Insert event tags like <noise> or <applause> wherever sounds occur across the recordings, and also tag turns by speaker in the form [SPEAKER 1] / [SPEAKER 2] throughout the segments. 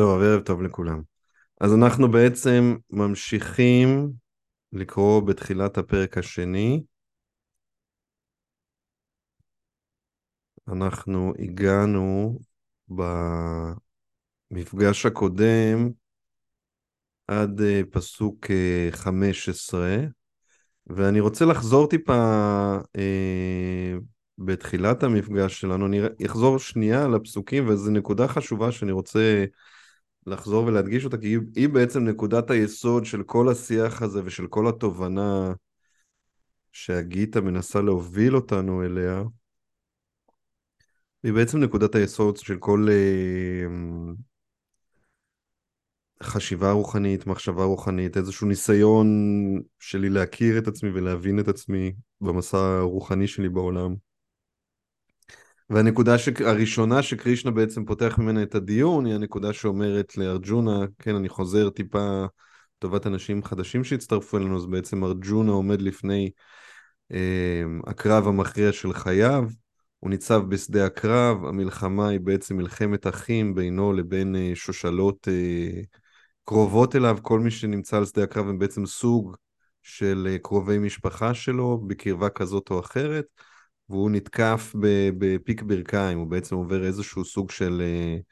[SPEAKER 1] טוב, ערב טוב לכולם. אז אנחנו בעצם ממשיכים לקרוא בתחילת הפרק השני. אנחנו הגענו במפגש הקודם עד אה, פסוק 15, אה, ואני רוצה לחזור טיפה אה, בתחילת המפגש שלנו, אני אחזור שנייה על הפסוקים, וזו נקודה חשובה שאני רוצה לחזור ולהדגיש אותה, כי היא, היא בעצם נקודת היסוד של כל השיח הזה ושל כל התובנה שהגיטה מנסה להוביל אותנו אליה. היא בעצם נקודת היסוד של כל אה, חשיבה רוחנית, מחשבה רוחנית, איזשהו ניסיון שלי להכיר את עצמי ולהבין את עצמי במסע הרוחני שלי בעולם. והנקודה ש... הראשונה שקרישנה בעצם פותח ממנה את הדיון היא הנקודה שאומרת לארג'ונה, כן, אני חוזר טיפה לטובת אנשים חדשים שהצטרפו אלינו, אז בעצם ארג'ונה עומד לפני אה, הקרב המכריע של חייו, הוא ניצב בשדה הקרב, המלחמה היא בעצם מלחמת אחים בינו לבין אה, שושלות אה, קרובות אליו, כל מי שנמצא על שדה הקרב הם בעצם סוג של אה, קרובי משפחה שלו בקרבה כזאת או אחרת. והוא נתקף בפיק ברכיים, הוא בעצם עובר איזשהו סוג של uh,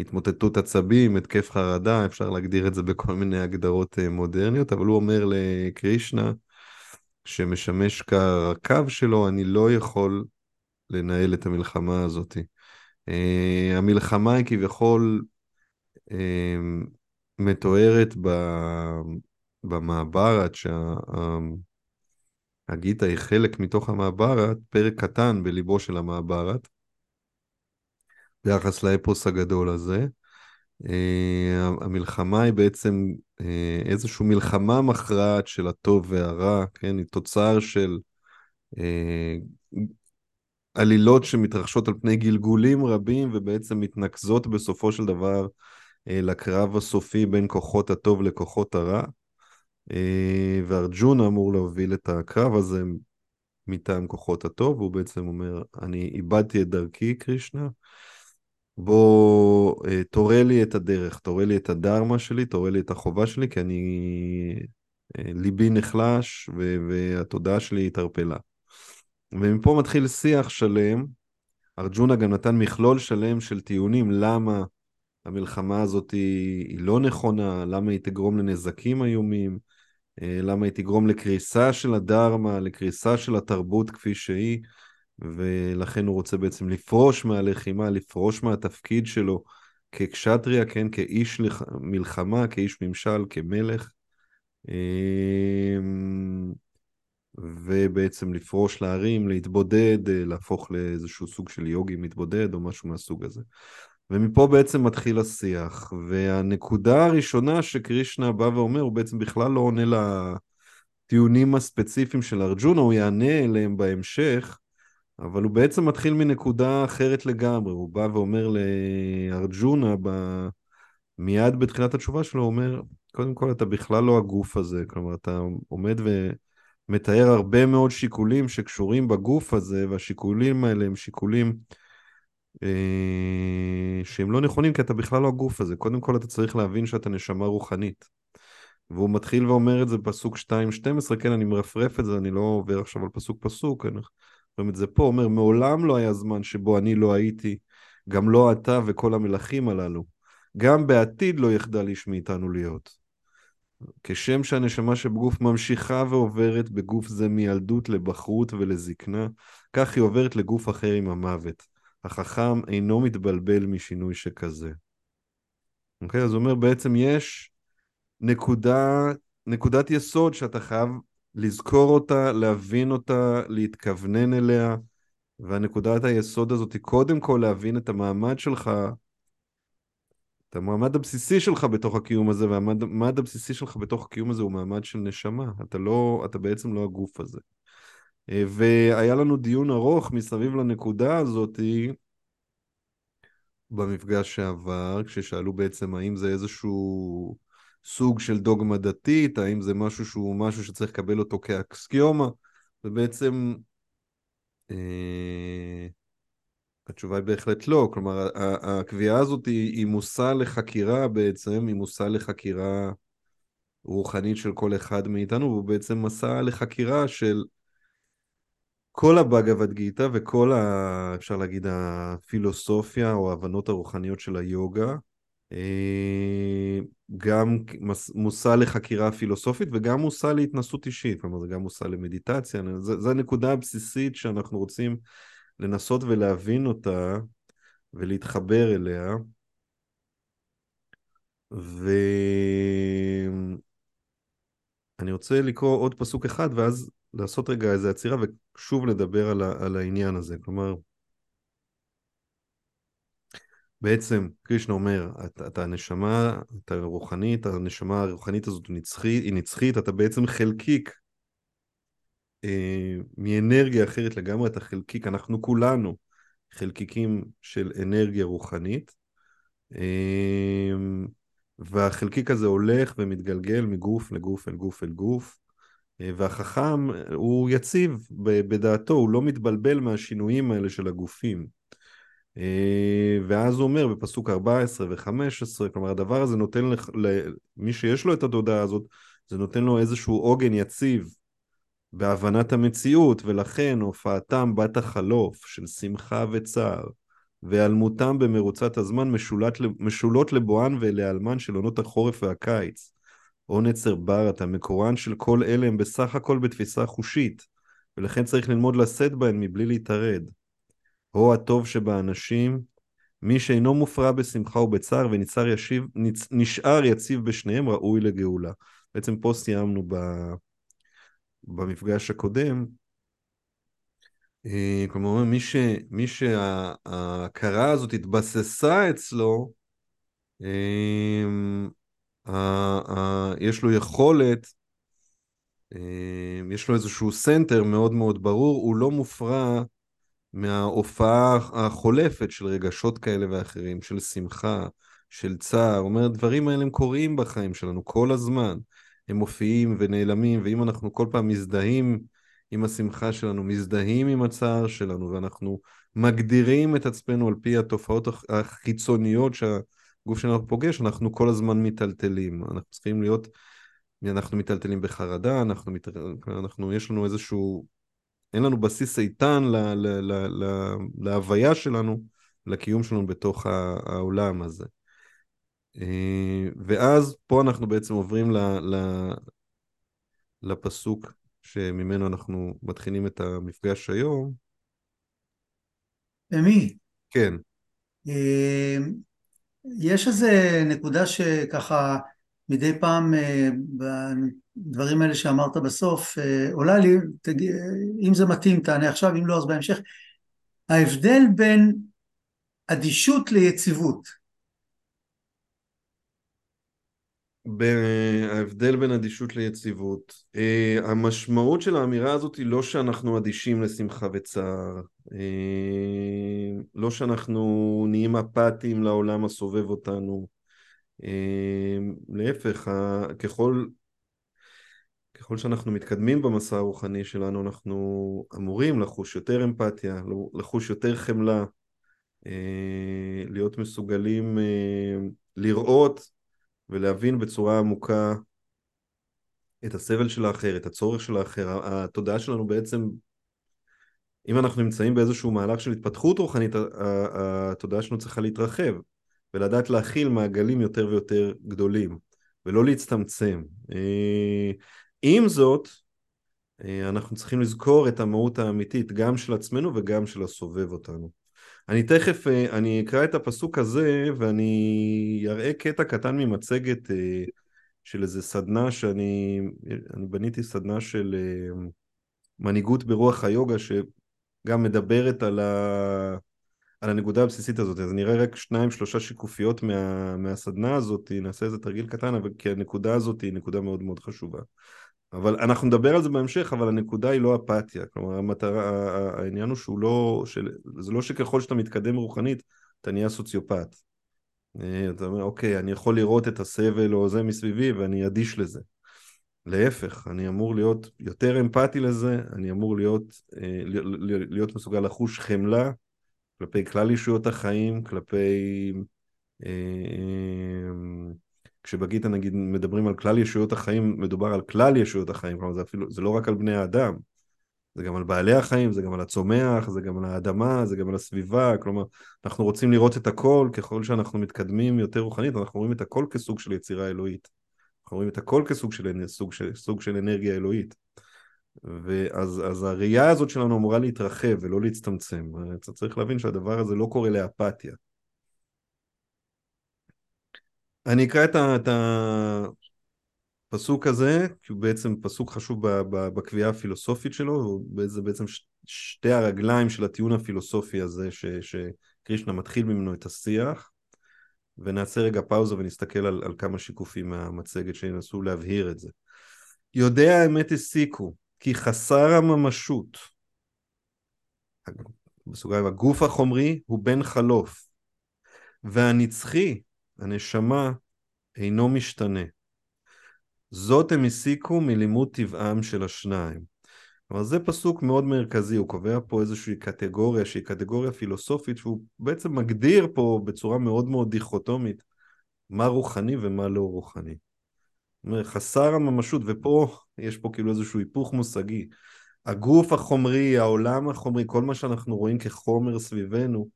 [SPEAKER 1] התמוטטות עצבים, התקף חרדה, אפשר להגדיר את זה בכל מיני הגדרות uh, מודרניות, אבל הוא אומר לקרישנה, שמשמש כרכב שלו, אני לא יכול לנהל את המלחמה הזאת. Uh, המלחמה היא כביכול מתוארת במעברת, שה... הגיטה היא חלק מתוך המעברת, פרק קטן בליבו של המעברת, ביחס לאפוס הגדול הזה. Uh, המלחמה היא בעצם uh, איזושהי מלחמה מכרעת של הטוב והרע, כן? היא תוצר של uh, עלילות שמתרחשות על פני גלגולים רבים ובעצם מתנקזות בסופו של דבר uh, לקרב הסופי בין כוחות הטוב לכוחות הרע. אה, וארג'ונה אמור להוביל את הקרב הזה מטעם כוחות הטוב, והוא בעצם אומר, אני איבדתי את דרכי, קרישנה, בוא אה, תורה לי את הדרך, תורה לי את הדרמה שלי, תורה לי את החובה שלי, כי אני, אה, ליבי נחלש והתודעה שלי התערפלה. ומפה מתחיל שיח שלם, ארג'ונה גם נתן מכלול שלם של טיעונים למה המלחמה הזאת היא, לא נכונה, למה היא תגרום לנזקים איומים, למה היא תגרום לקריסה של הדרמה, לקריסה של התרבות כפי שהיא, ולכן הוא רוצה בעצם לפרוש מהלחימה, לפרוש מהתפקיד שלו כקשטריה, כן, כאיש מלחמה, כאיש ממשל, כמלך, אמ, ובעצם לפרוש להרים, להתבודד, אה, להפוך לאיזשהו סוג של יוגי מתבודד או משהו מהסוג הזה. ומפה בעצם מתחיל השיח, והנקודה הראשונה שקרישנה בא ואומר, הוא בעצם בכלל לא עונה לטיעונים הספציפיים של ארג'ונה, הוא יענה אליהם בהמשך, אבל הוא בעצם מתחיל מנקודה אחרת לגמרי, הוא בא ואומר לארג'ונה, ב... מיד בתחילת התשובה שלו, הוא אומר, קודם כל אתה בכלל לא הגוף הזה, כלומר אתה עומד ומתאר הרבה מאוד שיקולים שקשורים בגוף הזה, והשיקולים האלה הם שיקולים שהם לא נכונים כי אתה בכלל לא הגוף הזה. קודם כל אתה צריך להבין שאתה נשמה רוחנית. והוא מתחיל ואומר את זה בפסוק 2.12, כן, אני מרפרף את זה, אני לא עובר עכשיו על פסוק פסוק, אני רואים את זה פה, אומר, מעולם לא היה זמן שבו אני לא הייתי, גם לא אתה וכל המלכים הללו. גם בעתיד לא יחדל איש מאיתנו להיות. כשם שהנשמה שבגוף ממשיכה ועוברת בגוף זה מילדות לבחרות ולזקנה, כך היא עוברת לגוף אחר עם המוות. החכם אינו מתבלבל משינוי שכזה. אוקיי? אז הוא אומר בעצם יש נקודה, נקודת יסוד שאתה חייב לזכור אותה, להבין אותה, להתכוונן אליה, והנקודת היסוד הזאת היא קודם כל להבין את המעמד שלך, את המעמד הבסיסי שלך בתוך הקיום הזה, והמעמד הבסיסי שלך בתוך הקיום הזה הוא מעמד של נשמה. אתה לא, אתה בעצם לא הגוף הזה. אה, והיה לנו דיון ארוך מסביב לנקודה הזאת במפגש שעבר, כששאלו בעצם האם זה איזשהו סוג של דוגמה דתית, האם זה משהו שהוא משהו שצריך לקבל אותו כאקסיומה, ובעצם אה, התשובה היא בהחלט לא, כלומר הקביעה הזאת היא, היא מושא לחקירה בעצם, היא מושא לחקירה רוחנית של כל אחד מאיתנו, והוא בעצם מסע לחקירה של כל הבאגavad גיתא וכל, ה, אפשר להגיד, הפילוסופיה או ההבנות הרוחניות של היוגה, אה, גם מושא לחקירה פילוסופית וגם מושא להתנסות אישית, כלומר זה גם מושא למדיטציה, זו הנקודה הבסיסית שאנחנו רוצים לנסות ולהבין אותה ולהתחבר אליה. ואני רוצה לקרוא עוד פסוק אחד ואז לעשות רגע איזה עצירה ושוב לדבר על, ה... על העניין הזה. כלומר, בעצם קרישנה אומר, אתה, אתה הנשמה, אתה רוחנית, הנשמה הרוחנית הזאת היא נצחית, היא נצחית, אתה בעצם חלקיק אה, מאנרגיה אחרת לגמרי, אתה חלקיק, אנחנו כולנו חלקיקים של אנרגיה רוחנית, אה, והחלקיק הזה הולך ומתגלגל מגוף לגוף אל גוף אל גוף, והחכם הוא יציב בדעתו, הוא לא מתבלבל מהשינויים האלה של הגופים. אה, ואז הוא אומר בפסוק 14 ו-15, כלומר הדבר הזה נותן למי שיש לו את התודעה הזאת, זה נותן לו איזשהו עוגן יציב בהבנת המציאות, ולכן הופעתם בת החלוף של שמחה וצער, והיעלמותם במרוצת הזמן משולות לבואן ולהיעלמן של עונות החורף והקיץ. או נצר ברתא, מקורן של כל אלה הם בסך הכל בתפיסה חושית, ולכן צריך ללמוד לשאת בהן מבלי להתערד. הו הטוב שבאנשים, מי שאינו מופרע בשמחה ובצער ונשאר ישיב, נשאר יציב בשניהם ראוי לגאולה. בעצם פה סיימנו ב... במפגש הקודם, אה, כלומר, מי, ש, מי שההכרה הזאת התבססה אצלו, אה, יש לו יכולת, אה, יש לו איזשהו center מאוד מאוד ברור, הוא לא מופרע מההופעה החולפת של רגשות כאלה ואחרים, של שמחה, של צער, אומר, הדברים האלה הם קורים בחיים שלנו כל הזמן. הם מופיעים ונעלמים, ואם אנחנו כל פעם מזדהים עם השמחה שלנו, מזדהים עם הצער שלנו, ואנחנו מגדירים את עצמנו על פי התופעות החיצוניות שהגוף שלנו פוגש, אנחנו כל הזמן מיטלטלים. אנחנו צריכים להיות, אנחנו מיטלטלים בחרדה, אנחנו, מת... אנחנו יש לנו איזשהו, אין לנו בסיס איתן ל... ל... ל... ל... להוויה שלנו, לקיום שלנו בתוך העולם הזה. אה, ואז פה אנחנו בעצם עוברים ל, ל, לפסוק שממנו אנחנו מתחילים את המפגש היום.
[SPEAKER 2] ומי?
[SPEAKER 1] כן.
[SPEAKER 2] אה, יש איזה נקודה שככה מדי פעם אה, בדברים האלה שאמרת בסוף עולה לי, אם זה מתאים תענה עכשיו, אם לא אז בהמשך. ההבדל בין אדישות ליציבות
[SPEAKER 1] ההבדל בין אדישות ליציבות. אה, המשמעות של האמירה הזאת היא לא שאנחנו אדישים לשמחה וצער, אה, לא שאנחנו נהיים אפאתיים לעולם הסובב אותנו. אה, להפך, ככל, ככל שאנחנו מתקדמים במסע הרוחני שלנו, אנחנו אמורים לחוש יותר אמפתיה, לחוש יותר חמלה, להיות מסוגלים לראות ולהבין בצורה עמוקה את הסבל של האחר, את הצורך של האחר. התודעה שלנו בעצם, אם אנחנו נמצאים באיזשהו מהלך של התפתחות רוחנית, התודעה שלנו צריכה להתרחב ולדעת להכיל מעגלים יותר ויותר גדולים ולא להצטמצם. אה, עם זאת, אה, אנחנו צריכים לזכור את המהות האמיתית גם של עצמנו וגם של הסובב אותנו. אני תכף, אה, אני אקרא את הפסוק הזה ואני אראה קטע קטן ממצגת אה, של איזה סדנה שאני, אני בניתי סדנה של אה, מנהיגות ברוח היוגה שגם מדברת על, ה, על הנקודה הבסיסית הזאת, אז נראה רק שניים שלושה שיקופיות מה, מהסדנה הזאת, נעשה איזה תרגיל קטן, אבל כי הנקודה הזאת היא נקודה מאוד מאוד חשובה. אבל אנחנו נדבר על זה בהמשך, אבל הנקודה היא לא אפתיה. כלומר, המטרה, העניין הוא שהוא לא, של, זה לא שככל שאתה מתקדם רוחנית, אתה נהיה סוציופט. אה, אתה אומר, אוקיי, אני יכול לראות את הסבל או זה מסביבי ואני אדיש לזה. להפך, אני אמור להיות יותר אמפתי לזה, אני אמור להיות, אה, להיות מסוגל לחוש חמלה, כלפי כלל ישויות החיים, כלפי... כשבגיטה נגיד מדברים על כלל ישויות החיים, מדובר על כלל ישויות החיים, כלומר זה אפילו, זה לא רק על בני האדם, זה גם על בעלי החיים, זה גם על הצומח, זה גם על האדמה, זה גם על הסביבה, כלומר, אנחנו רוצים לראות את הכל, ככל שאנחנו מתקדמים יותר רוחנית, אנחנו רואים את הכל כסוג של יצירה אלוהית. אנחנו רואים את הכל כסוג של, סוג של, סוג של אנרגיה אלוהית. ואז אז הראייה הזאת שלנו אמורה להתרחב ולא להצטמצם. צריך להבין שהדבר הזה לא קורה לאפתיה. אני אקרא את, הפסוק הזה, כי הוא בעצם פסוק חשוב בקביעה הפילוסופית שלו, זה בעצם שתי הרגליים של הטיעון הפילוסופי הזה ש, שקרישנה מתחיל ממנו את השיח, ונעשה רגע פאוזה ונסתכל על, על כמה שיקופים מהמצגת שינסו להבהיר את זה. יודע האמת הסיקו, כי חסר הממשות, בסוגריים הגוף החומרי הוא בן חלוף, והנצחי, הנשמה, אינו משתנה. זאת הם הסיקו מלימוד טבעם של השניים. כלומר זה פסוק מאוד מרכזי, הוא קובע פה איזושהי קטגוריה שהיא קטגוריה פילוסופית שהוא בעצם מגדיר פה בצורה מאוד מאוד דיכוטומית מה רוחני ומה לא רוחני. אומר, חסר הממשות, ופה יש פה כאילו איזשהו היפוך מושגי. הגוף החומרי, העולם החומרי, כל מה שאנחנו רואים כחומר סביבנו,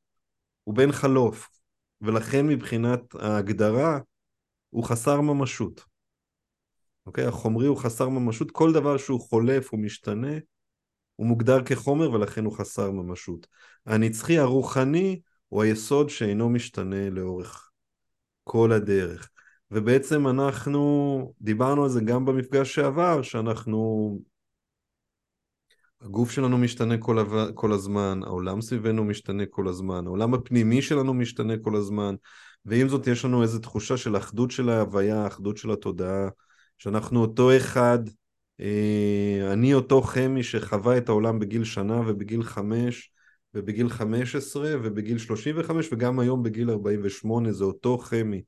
[SPEAKER 1] הוא בן חלוף, ולכן מבחינת ההגדרה הוא חסר ממשות. אוקיי? החומרי הוא חסר ממשות, כל דבר שהוא חולף, הוא משתנה, הוא מוגדר כחומר ולכן הוא חסר ממשות. הנצחי הרוחני הוא היסוד שאינו משתנה לאורך כל הדרך. ובעצם אנחנו דיברנו על זה גם במפגש שעבר, שאנחנו... הגוף שלנו משתנה כל. כל הזמן, העולם סביבנו משתנה כל הזמן, העולם הפנימי שלנו משתנה כל הזמן, ועם זאת יש לנו איזו תחושה של אחדות של ההוויה, אחדות של התודעה, שאנחנו אותו אחד, אה, אני אותו חמי שחווה את העולם בגיל שנה ובגיל חמש ובגיל חמש עשרה ובגיל שלושים וחמש וגם היום בגיל ארבעים ושמונה זה אותו חמי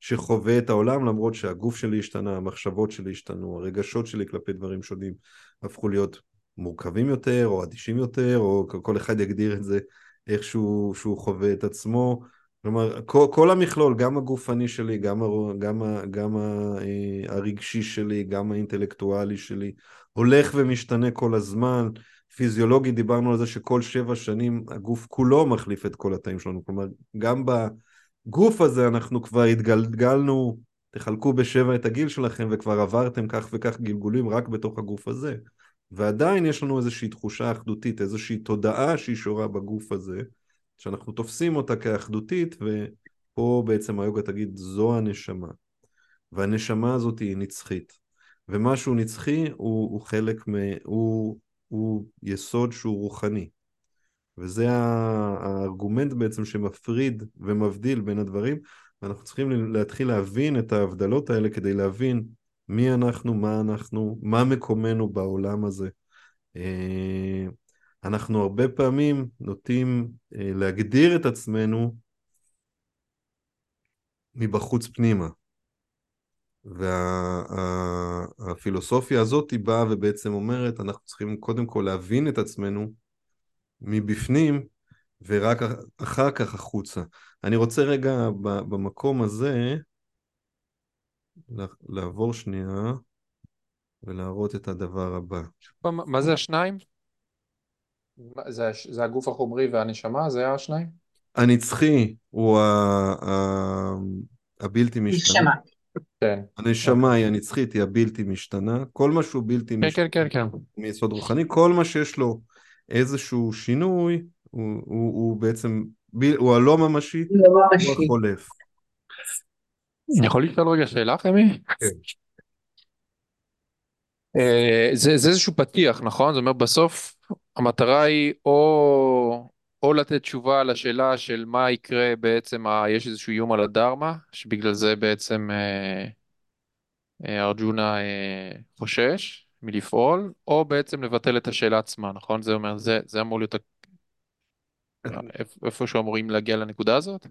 [SPEAKER 1] שחווה את העולם למרות שהגוף שלי השתנה, המחשבות שלי השתנו, הרגשות שלי כלפי דברים שונים הפכו להיות מורכבים יותר או אדישים יותר או כל אחד יגדיר את זה איך שהוא, שהוא חווה את עצמו. כלומר כל, כל המכלול, גם הגופני שלי, גם, הר, גם, גם אה, הרגשי שלי, גם האינטלקטואלי שלי הולך ומשתנה כל הזמן. פיזיולוגית דיברנו על זה שכל שבע שנים הגוף כולו מחליף את כל התאים שלנו. כלומר גם ב... הגוף הזה אנחנו כבר התגלגלנו, תחלקו בשבע את הגיל שלכם וכבר עברתם כך וכך גלגולים רק בתוך הגוף הזה. ועדיין יש לנו איזושהי תחושה אחדותית, איזושהי תודעה שהיא שורה בגוף הזה, שאנחנו תופסים אותה כאחדותית, ופה בעצם היוגה תגיד זו הנשמה. והנשמה הזאת היא נצחית. ומשהו נצחי הוא, הוא חלק מ... הוא, הוא יסוד שהוא רוחני. וזה הארגומנט בעצם שמפריד ומבדיל בין הדברים, ואנחנו צריכים להתחיל להבין את ההבדלות האלה כדי להבין מי אנחנו, מה אנחנו, מה מקומנו בעולם הזה. אה, אנחנו הרבה פעמים נוטים אה, להגדיר את עצמנו מבחוץ פנימה. והפילוסופיה וה, הזאת היא באה ובעצם אומרת, אנחנו צריכים קודם כל להבין את עצמנו מבפנים ורק אחר כך החוצה. אני רוצה רגע במקום הזה לעבור שנייה ולהראות את הדבר הבא.
[SPEAKER 3] מה זה השניים? זה, זה הגוף החומרי והנשמה? זה השניים?
[SPEAKER 1] הנצחי הוא ה, ה, הבלתי משתנה. נשמה. כן. הנשמה היא הנצחית, היא הבלתי משתנה. כל מה שהוא בלתי
[SPEAKER 3] כן, משתנה, כן, כן, כן.
[SPEAKER 1] מיסוד רוחני, כל מה שיש לו איזשהו שינוי, הוא, הוא, הוא בעצם, הוא הלא ממשי, לא הוא החולף.
[SPEAKER 3] אני יכול לשאול רגע שאלה חמי? כן. אה, זה, זה איזשהו פתיח נכון? זאת אומרת בסוף המטרה היא או, או לתת תשובה לשאלה של מה יקרה בעצם, יש איזשהו איום על הדרמה, שבגלל זה בעצם אה, אה, ארג'ונה אה, חושש, מלפעול, או בעצם לבטל את השאלה עצמה, נכון? זה אומר, זה, זה אמור להיות איפה שאמורים להגיע לנקודה הזאת?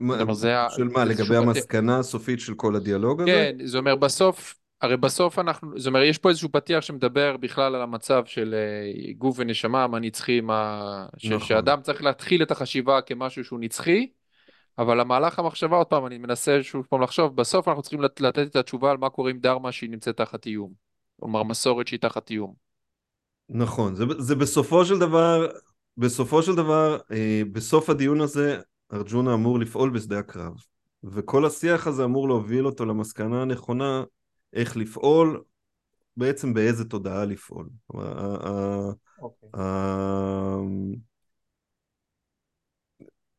[SPEAKER 1] מה, זה של מה, לגבי המסקנה הסופית של כל הדיאלוג הזה?
[SPEAKER 3] כן, זה אומר בסוף, הרי בסוף אנחנו, זאת אומרת, יש פה איזשהו פתיח שמדבר בכלל על המצב של אה, גוף ונשמה, מה נצחי, מה...
[SPEAKER 1] נכון.
[SPEAKER 3] שאדם צריך להתחיל את החשיבה כמשהו שהוא נצחי, אבל המהלך המחשבה, עוד פעם, אני מנסה שוב פעם לחשוב, בסוף אנחנו צריכים לת- לתת את התשובה על מה קורה עם דרמה שהיא נמצאת תחת איום. כלומר, מסורת שהיא תחת איום.
[SPEAKER 1] נכון, זה, זה בסופו של דבר, בסופו של דבר, אה, בסוף הדיון הזה, ארג'ונה אמור לפעול בשדה הקרב. וכל השיח הזה אמור להוביל אותו למסקנה הנכונה איך לפעול, בעצם באיזה תודעה לפעול.
[SPEAKER 3] אוקיי.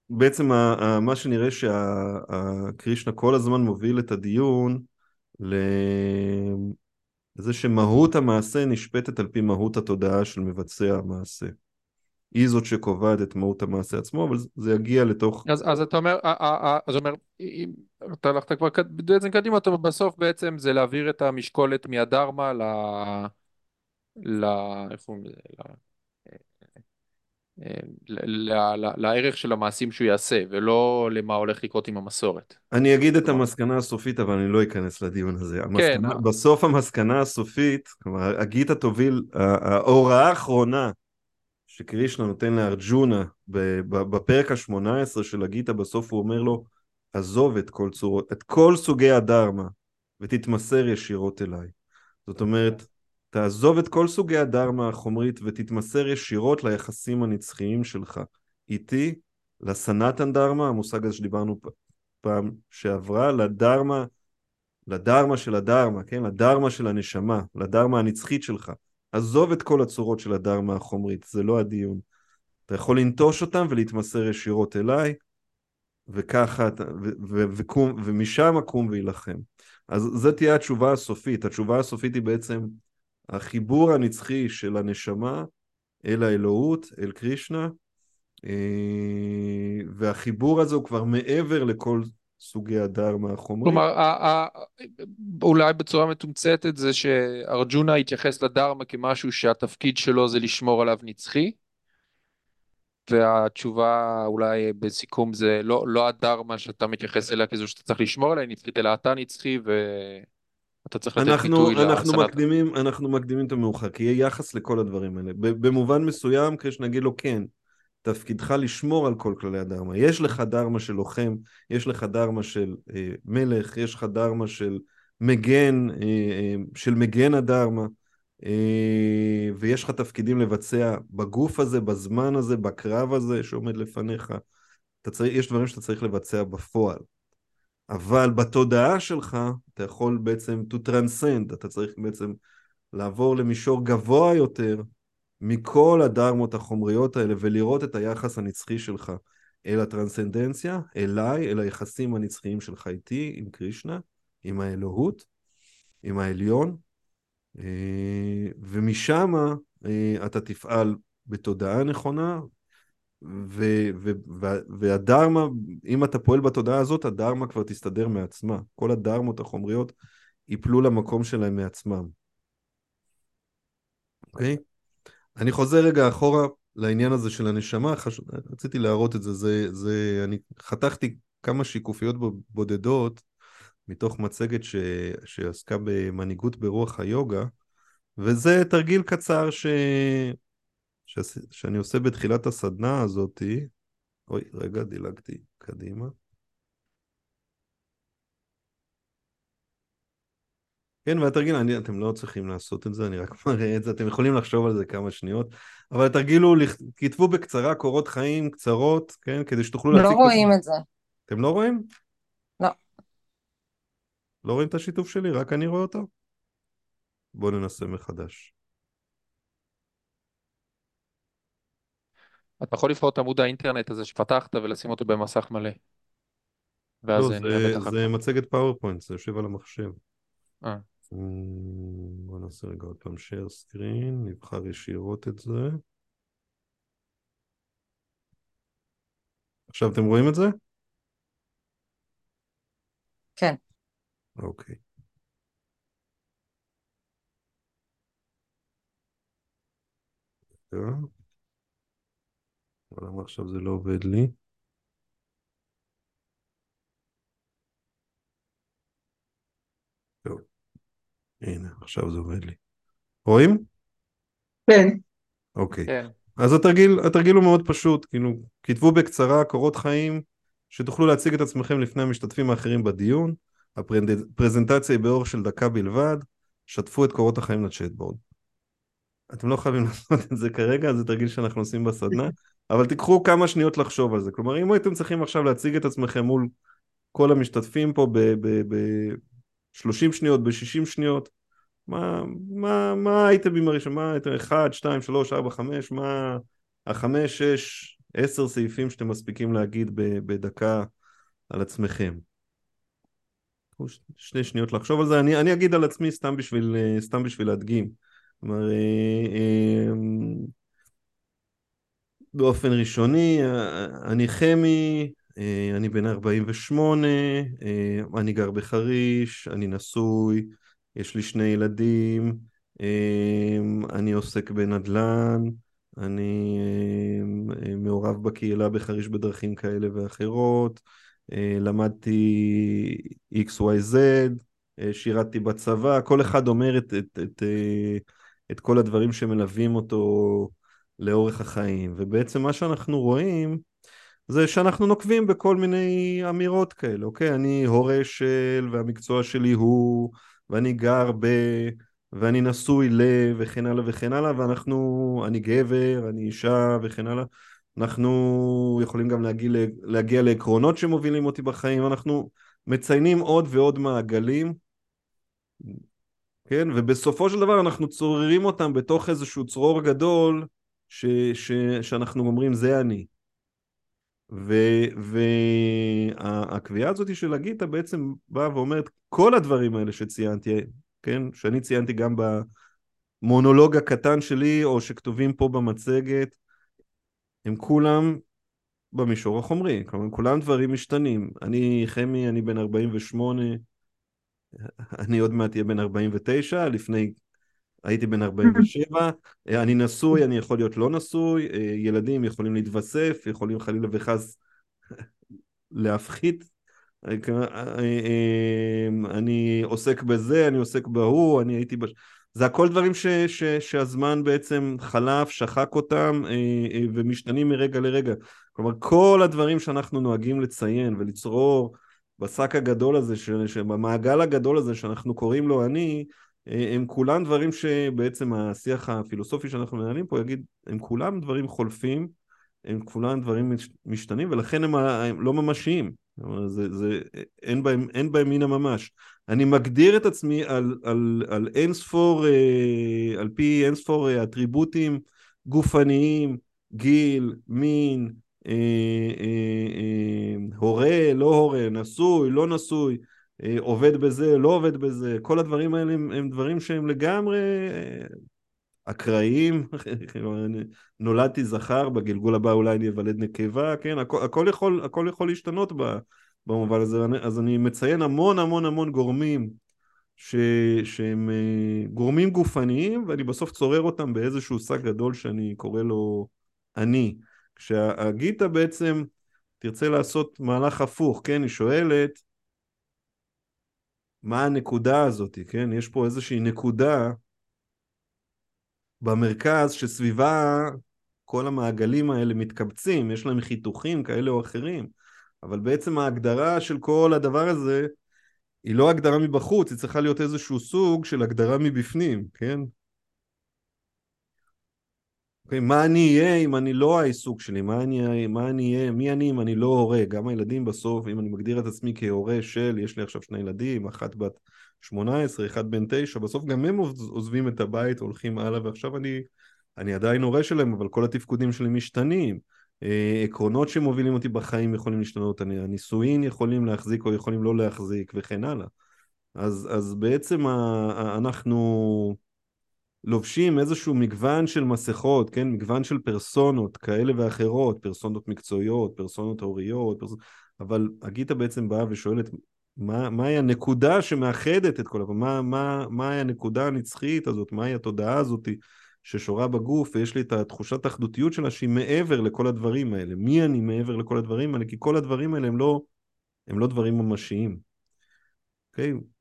[SPEAKER 1] בעצם מה שנראה שקרישנה כל הזמן מוביל את הדיון לזה שמהות המעשה נשפטת על פי מהות התודעה של מבצע המעשה. היא זאת שקובעת את מהות המעשה עצמו, אבל זה יגיע לתוך...
[SPEAKER 3] אז, אז אתה אומר, אז אומר, אם אתה הלכת כבר בעצם קדימה, אתה אומר, בסוף בעצם זה להעביר את המשקולת מהדרמה ל... ל... איך קוראים לזה? לערך של המעשים שהוא יעשה, ולא למה הולך לקרות עם המסורת.
[SPEAKER 1] אני אגיד את המסקנה הסופית, אבל אני לא אכנס לדיון הזה.
[SPEAKER 3] כן,
[SPEAKER 1] המסקנה,
[SPEAKER 3] אה.
[SPEAKER 1] בסוף המסקנה הסופית, כלומר, הגיטה תוביל, ההוראה האחרונה שקרישנה נותן לארג'ונה בפרק ה-18 של הגיטה, בסוף הוא אומר לו, עזוב את כל צורות, את כל סוגי הדרמה, ותתמסר ישירות אליי. זאת אומרת, תעזוב את כל סוגי הדרמה החומרית ותתמסר ישירות ליחסים הנצחיים שלך. איתי, לסנתן דרמה, המושג הזה שדיברנו פעם שעברה, לדרמה, לדרמה של הדרמה, כן? לדרמה של הנשמה, לדרמה הנצחית שלך. עזוב את כל הצורות של הדרמה החומרית, זה לא הדיון. אתה יכול לנטוש אותם ולהתמסר ישירות אליי, וככה, ו- ו- וקום, ומשם אקום ואילחם. אז זו תהיה התשובה הסופית. התשובה הסופית היא בעצם החיבור הנצחי של הנשמה אל האלוהות, אל קרישנה, אה, והחיבור הזה הוא כבר מעבר לכל סוגי הדרמה החומרית.
[SPEAKER 3] כלומר, אולי בצורה מתומצתת זה שארג'ונה התייחס לדרמה כמשהו שהתפקיד שלו זה לשמור עליו נצחי, והתשובה אולי בסיכום זה לא, לא הדרמה שאתה מתייחס אליה כזו שאתה צריך לשמור עליה נצחית, אלא אתה נצחי ואתה צריך לתת
[SPEAKER 1] אנחנו,
[SPEAKER 3] ביטוי
[SPEAKER 1] אנחנו,
[SPEAKER 3] לסנט.
[SPEAKER 1] מקדימים, אנחנו מקדימים את המאוחר, כי יהיה יחס לכל הדברים האלה. במובן מסוים, קרישנה נגיד לו כן, תפקידך לשמור על כל כללי הדרמה. יש לך דרמה של לוחם, יש לך דרמה של אה, מלך, יש לך דרמה של מגן, אה, אה, של מגן הדרמה, אה, ויש לך תפקידים לבצע בגוף הזה, בזמן הזה, בקרב הזה שעומד לפניך. צריך, יש דברים שאתה צריך לבצע בפועל. אבל בתודעה שלך אתה יכול בעצם to transcend, אתה צריך בעצם לעבור למישור גבוה יותר מכל הדרמות החומריות האלה ולראות את היחס הנצחי שלך אל הטרנסצנדנציה, אליי, אל היחסים הנצחיים שלך איתי, עם קרישנה, עם האלוהות, עם העליון, אה, ומשם אה, אתה תפעל בתודעה נכונה, ו- ו- והדרמה, אם אתה פועל בתודעה הזאת, הדרמה כבר תסתדר מעצמה. כל הדרמות החומריות ייפלו למקום שלהם מעצמם. אוקיי? אני חוזר רגע אחורה לעניין הזה של הנשמה, חש... רציתי להראות את זה, זה, זה, אני חתכתי כמה שיקופיות בודדות מתוך מצגת ש... שעסקה במנהיגות ברוח היוגה, וזה תרגיל קצר ש... ש... שאני עושה בתחילת הסדנה הזאתי. אוי, רגע, דילגתי קדימה. כן, והתרגיל, אני, אתם לא צריכים לעשות את זה, אני רק <laughs> מראה את זה, אתם יכולים לחשוב על זה כמה שניות, אבל התרגיל הוא, כתבו בקצרה קורות חיים קצרות, כן, כדי שתוכלו
[SPEAKER 4] לא
[SPEAKER 1] להציג...
[SPEAKER 4] רואים את זה.
[SPEAKER 1] אתם לא רואים?
[SPEAKER 4] לא.
[SPEAKER 1] לא רואים את השיתוף שלי? רק אני רואה אותו? בואו ננסה מחדש.
[SPEAKER 3] אתה יכול לבחור את עמוד האינטרנט הזה שפתחת ולשים אותו במסך מלא. ואז
[SPEAKER 1] לא,
[SPEAKER 3] זה.
[SPEAKER 1] זה מצגת PowerPoint, זה יושב על המחשב.
[SPEAKER 3] אה.
[SPEAKER 1] אמ, בואו נעשה רגע עוד פעם share screen, נבחר ישירות את זה. עכשיו אתם רואים את זה?
[SPEAKER 4] כן.
[SPEAKER 1] אוקיי. רגע. עכשיו זה לא עובד לי? טוב. הנה, עכשיו זה עובד לי. רואים?
[SPEAKER 2] כן.
[SPEAKER 1] אוקיי.
[SPEAKER 3] כן.
[SPEAKER 1] אז התרגיל, התרגיל הוא מאוד פשוט, כאילו, כתבו בקצרה קורות חיים, שתוכלו להציג את עצמכם לפני המשתתפים האחרים בדיון, הפרזנטציה היא באורך של דקה בלבד, שתפו את קורות החיים לצ'טבורד. אתם לא חייבים <laughs> לעשות את זה כרגע, זה תרגיל שאנחנו עושים בסדנה, אבל תיקחו כמה שניות לחשוב על זה. כלומר, אם הייתם צריכים עכשיו להציג את עצמכם מול כל המשתתפים פה ב-30 שניות, ב-60 שניות, מה, מה, מה האייטמים הראשונים? מה הייתם? 1, 2, 3, 4, 5, מה החמש, שש, עשר סעיפים שאתם מספיקים להגיד בדקה על עצמכם? שני שניות לחשוב על זה, אני, אני אגיד על עצמי סתם בשביל, סתם בשביל להדגים. כלומר, אה, אה, באופן ראשוני, אני חמי, אה, אני בן 48, אני גר בחריש, אני נשוי, יש לי שני ילדים, אני עוסק בנדל"ן, אני מעורב בקהילה בחריש בדרכים כאלה ואחרות, למדתי XYZ, שירתתי בצבא, כל אחד אומר את, את, את, את כל הדברים שמלווים אותו לאורך החיים. ובעצם מה שאנחנו רואים זה שאנחנו נוקבים בכל מיני אמירות כאלה, אוקיי? אני הורה של, והמקצוע שלי הוא, ואני גר ב... ואני נשוי ל... וכן הלאה וכן הלאה, ואנחנו, אני גבר, אני אישה וכן הלאה. אנחנו יכולים גם להגיע, להגיע לעקרונות שמובילים אותי בחיים, אנחנו מציינים עוד ועוד מעגלים כן? ובסופו של דבר אנחנו צוררים אותם בתוך איזשהו צרור גדול ש, ש, שאנחנו אומרים זה אני. והקביעה הזאת של הגיטה בעצם באה ואומרת כל הדברים האלה שציינתי, כן? שאני ציינתי גם במונולוג הקטן שלי או שכתובים פה במצגת, הם כולם במישור החומרי, כלומר כולם דברים משתנים. אני חמי, אני בן 48, אני עוד מעט אהיה בן 49, לפני הייתי בן <laughs> 47, אני נשוי, אני יכול להיות לא נשוי, ילדים יכולים להתווסף, יכולים חלילה וחס <laughs> להפחית, אני עוסק בזה, אני עוסק בהוא, אני הייתי... בש... זה הכל דברים ש, ש, שהזמן בעצם חלף, שחק אותם ומשתנים מרגע לרגע. כלומר, כל הדברים שאנחנו נוהגים לציין ולצרור בשק הגדול הזה, במעגל הגדול הזה שאנחנו קוראים לו אני, אה, הם כולם דברים שבעצם השיח הפילוסופי שאנחנו מנהלים פה יגיד, הם כולם דברים חולפים, הם כולם דברים משתנים ולכן הם, הם לא ממשיים, זה, זה, אין, בהם, אין בהם מן הממש. אני מגדיר את עצמי על, על, על אין ספור, אה, על פי אין ספור אטריבוטים גופניים, גיל, מין, אה, אה, אה, הורה, לא הורה, נשוי, לא נשוי, עובד בזה, לא עובד בזה, כל הדברים האלה הם, הם דברים שהם לגמרי אקראיים, <laughs> נולדתי זכר, בגלגול הבא אולי אני אוולד נקבה, כן, הכל, הכל, יכול, הכל יכול להשתנות במובן הזה, אז אני מציין המון המון המון גורמים ש, שהם גורמים גופניים ואני בסוף צורר אותם באיזשהו שק גדול שאני קורא לו אני. כשהגיטה בעצם תרצה לעשות מהלך הפוך, כן? היא שואלת מה הנקודה הזאת, כן? יש פה איזושהי נקודה במרכז שסביבה כל המעגלים האלה מתקבצים, יש להם חיתוכים כאלה או אחרים, אבל בעצם ההגדרה של כל הדבר הזה היא לא הגדרה מבחוץ, היא צריכה להיות איזשהו סוג של הגדרה מבפנים, כן? אוקיי, מה אני אהיה אם אני לא העיסוק שלי? מה אני, מה אני אהיה? מי אני אם אני לא הורה? גם הילדים בסוף, אם אני מגדיר את עצמי כהורה של, יש לי עכשיו שני ילדים, אחת בת 18, אחד בן 9, בסוף גם הם עוזבים את הבית, הולכים הלאה, ועכשיו אני, אני עדיין הורה שלהם, אבל כל התפקודים שלי משתנים. אה, עקרונות שמובילים אותי בחיים יכולים להשתנות, הנישואין יכולים להחזיק או יכולים לא להחזיק וכן הלאה. אז, אז בעצם ה, אנחנו... לובשים איזשהו מגוון של מסכות, כן? מגוון של פרסונות כאלה ואחרות, פרסונות מקצועיות, פרסונות הוריות, פרס... אבל הגיטה בעצם באה ושואלת מה, מהי הנקודה שמאחדת את כל הדבר, מה, מה, מהי הנקודה הנצחית הזאת, מהי התודעה הזאת ששורה בגוף ויש לי את התחושת האחדותיות שלה שהיא מעבר לכל הדברים האלה. מי אני מעבר לכל הדברים האלה? כי כל הדברים האלה הם לא, הם לא דברים ממשיים. אוקיי? Okay?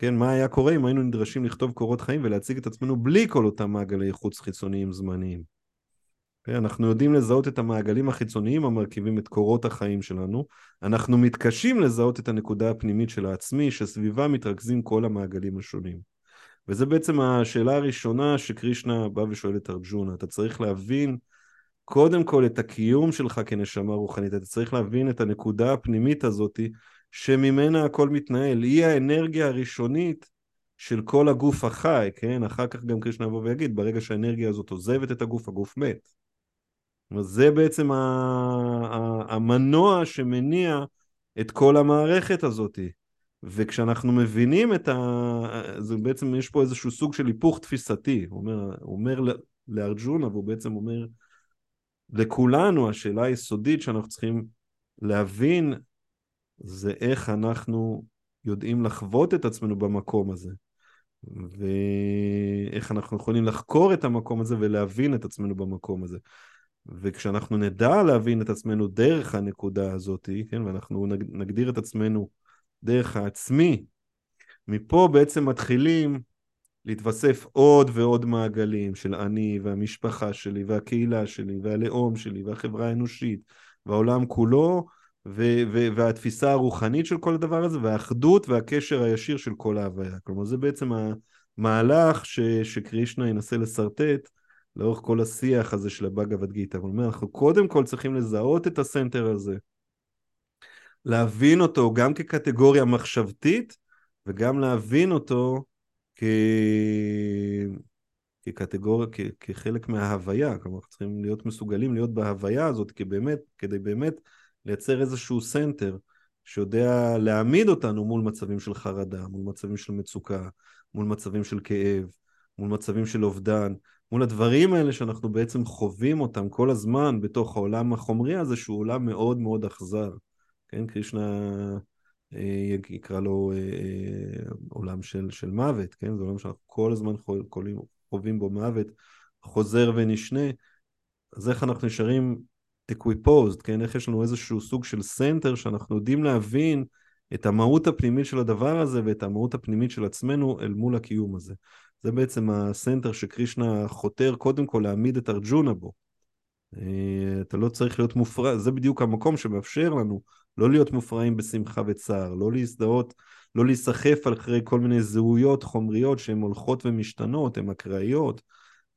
[SPEAKER 1] כן, מה היה קורה אם היינו נדרשים לכתוב קורות חיים ולהציג את עצמנו בלי כל אותם מעגלי חוץ חיצוניים זמניים. כן, אנחנו יודעים לזהות את המעגלים החיצוניים המרכיבים את קורות החיים שלנו, אנחנו מתקשים לזהות את הנקודה הפנימית של העצמי שסביבה מתרכזים כל המעגלים השונים. וזה בעצם השאלה הראשונה שקרישנה בא ושואל את ארג'ונה, אתה צריך להבין קודם כל את הקיום שלך כנשמה רוחנית, אתה צריך להבין את הנקודה הפנימית הזאתי שממנה הכל מתנהל, היא האנרגיה הראשונית של כל הגוף החי, כן? אחר כך גם קרישנה יבוא ויגיד, ברגע שהאנרגיה הזאת עוזבת את הגוף, הגוף מת. זה בעצם המנוע שמניע את כל המערכת הזאת. וכשאנחנו מבינים את ה... זה בעצם, יש פה איזשהו סוג של היפוך תפיסתי. הוא אומר, הוא אומר לארג'ונה, והוא בעצם אומר לכולנו, השאלה היסודית שאנחנו צריכים להבין זה איך אנחנו יודעים לחוות את עצמנו במקום הזה. ואיך אנחנו יכולים לחקור את המקום הזה ולהבין את עצמנו במקום הזה. וכשאנחנו נדע להבין את עצמנו דרך הנקודה הזאת, כן, ואנחנו נגדיר את עצמנו דרך העצמי, מפה בעצם מתחילים להתווסף עוד ועוד מעגלים של אני והמשפחה שלי והקהילה שלי והלאום שלי והחברה האנושית והעולם כולו ו- ו- והתפיסה הרוחנית של כל הדבר הזה והאחדות והקשר הישיר של כל ההוויה. כלומר זה בעצם המהלך ש- שקרישנה ינסה לשרטט לאורך כל השיח הזה של הבאגavad גיטה. הוא אומר, אנחנו קודם כל צריכים לזהות את הסנטר הזה, להבין אותו גם כקטגוריה מחשבתית, וגם להבין אותו כ... כקטגוריה, כ... כחלק מההוויה. כלומר, אנחנו צריכים להיות מסוגלים להיות בהוויה הזאת, כבאמת, כדי באמת לייצר איזשהו center שיודע להעמיד אותנו מול מצבים של חרדה, מול מצבים של מצוקה, מול מצבים של כאב, מול מצבים של אובדן, מול הדברים האלה שאנחנו בעצם חווים אותם כל הזמן בתוך העולם החומרי הזה, שהוא עולם מאוד מאוד אכזר. כן, קרישנה אה, יקרא לו אה, אה, עולם של, של מוות, כן? זה עולם שאנחנו כל הזמן חווים, בו מוות, חוזר ונשנה. אז איך אנחנו נשארים equipoised, כן? איך יש לנו איזשהו סוג של center שאנחנו יודעים להבין את המהות הפנימית של הדבר הזה ואת המהות הפנימית של עצמנו אל מול הקיום הזה. זה בעצם ה center שקרישנה חותר קודם כל להעמיד את ארג'ונה בו. אה, אתה לא צריך להיות מופרע, זה בדיוק המקום שמאפשר לנו לא להיות מופרעים בשמחה וצער, לא להזדהות, לא להיסחף אחרי כל מיני זהויות חומריות שהן הולכות ומשתנות, הן אקראיות,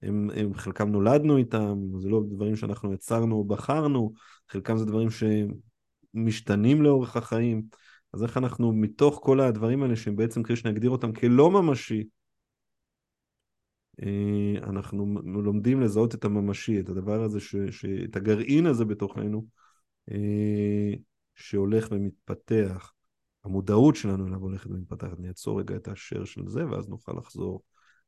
[SPEAKER 1] הם, הם חלקם נולדנו איתם, זה לא דברים שאנחנו יצרנו או בחרנו, חלקם זה דברים שמשתנים לאורך החיים. אז איך אנחנו מתוך כל הדברים האלה שהם בעצם קרישנה יגדיר אותם כלא ממשי, אה, אנחנו לומדים לזהות את הממשי, את הדבר הזה, ש, ש, את הגרעין הזה בתוכנו, אה, שהולך ומתפתח. המודעות שלנו אליו הולכת ומתפתחת. אני אעצור רגע את השאר של זה, ואז נוכל לחזור.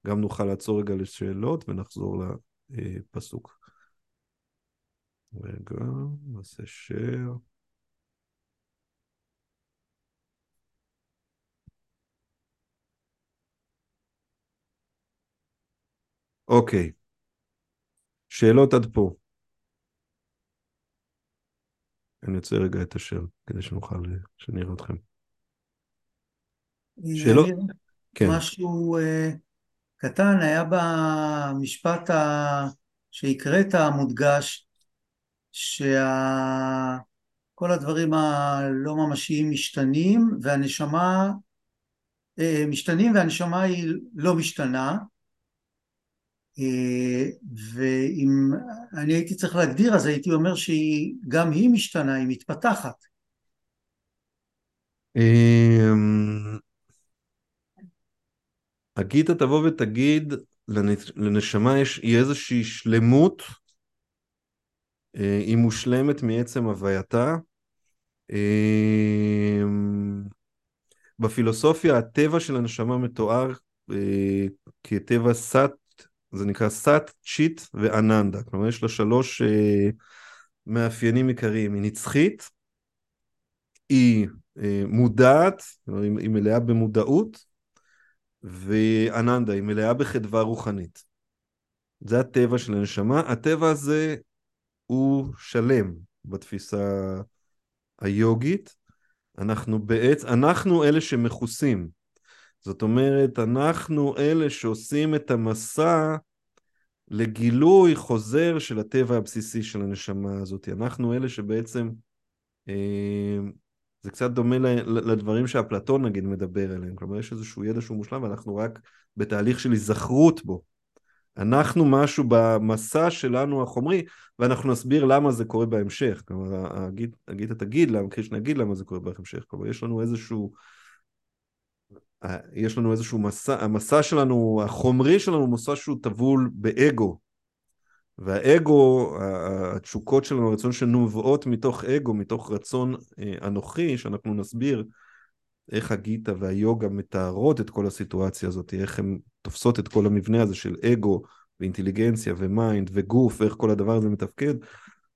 [SPEAKER 1] גם נוכל לעצור רגע לשאלות ונחזור לפסוק. רגע, נעשה share. אוקיי. שאלות עד פה. אני יוצא רגע את השאר, כדי שנוכל, שנראה אתכם. שאלות?
[SPEAKER 2] כן. משהו uh, קטן היה במשפט ה... שהקראת מודגש, שכל הדברים הלא ממשיים משתנים והנשמה uh, משתנים והנשמה היא לא משתנה אה, ואם אני הייתי צריך להגדיר אז הייתי אומר שגם היא משתנה, היא מתפתחת.
[SPEAKER 1] הגיטה תבוא ותגיד לנשמה יש איזושהי שלמות, אה, היא מושלמת מעצם הווייתה. אמ, בפילוסופיה הטבע של הנשמה מתואר אה, כטבע סאט זה נקרא סאט, צ'יט ואננדה. כלומר, יש לה שלוש אה, מאפיינים עיקריים. היא נצחית, היא אה, מודעת, היא, היא מלאה במודעות, ואננדה, היא מלאה בחדווה רוחנית. זה הטבע של הנשמה. הטבע הזה הוא שלם בתפיסה היוגית. אנחנו בעצם, אנחנו אלה שמכוסים. זאת אומרת, אנחנו אלה שעושים את המסע לגילוי חוזר של הטבע הבסיסי של הנשמה הזאת. אנחנו אלה שבעצם, אה, זה קצת דומה לדברים שאפלטון נגיד מדבר עליהם, כלומר יש איזשהו ידע שהוא מושלם ואנחנו רק בתהליך של היזכרות בו. אנחנו משהו במסע שלנו החומרי, ואנחנו נסביר למה זה קורה בהמשך. כלומר, הגיטה תגיד למה, קרישנה יגיד למה זה קורה בהמשך. כלומר, יש לנו איזשהו... יש לנו איזשהו מסע, המסע שלנו, החומרי שלנו, מסע שהוא טבול באגו. והאגו, התשוקות שלנו, הרצון שנובעות מתוך אגו, מתוך רצון אה, אנוכי, שאנחנו נסביר איך הגיטה והיוגה מתארות את כל הסיטואציה הזאת, איך הן תופסות את כל המבנה הזה של אגו ואינטליגנציה ו mind וגוף, ואיך כל הדבר הזה מתפקד.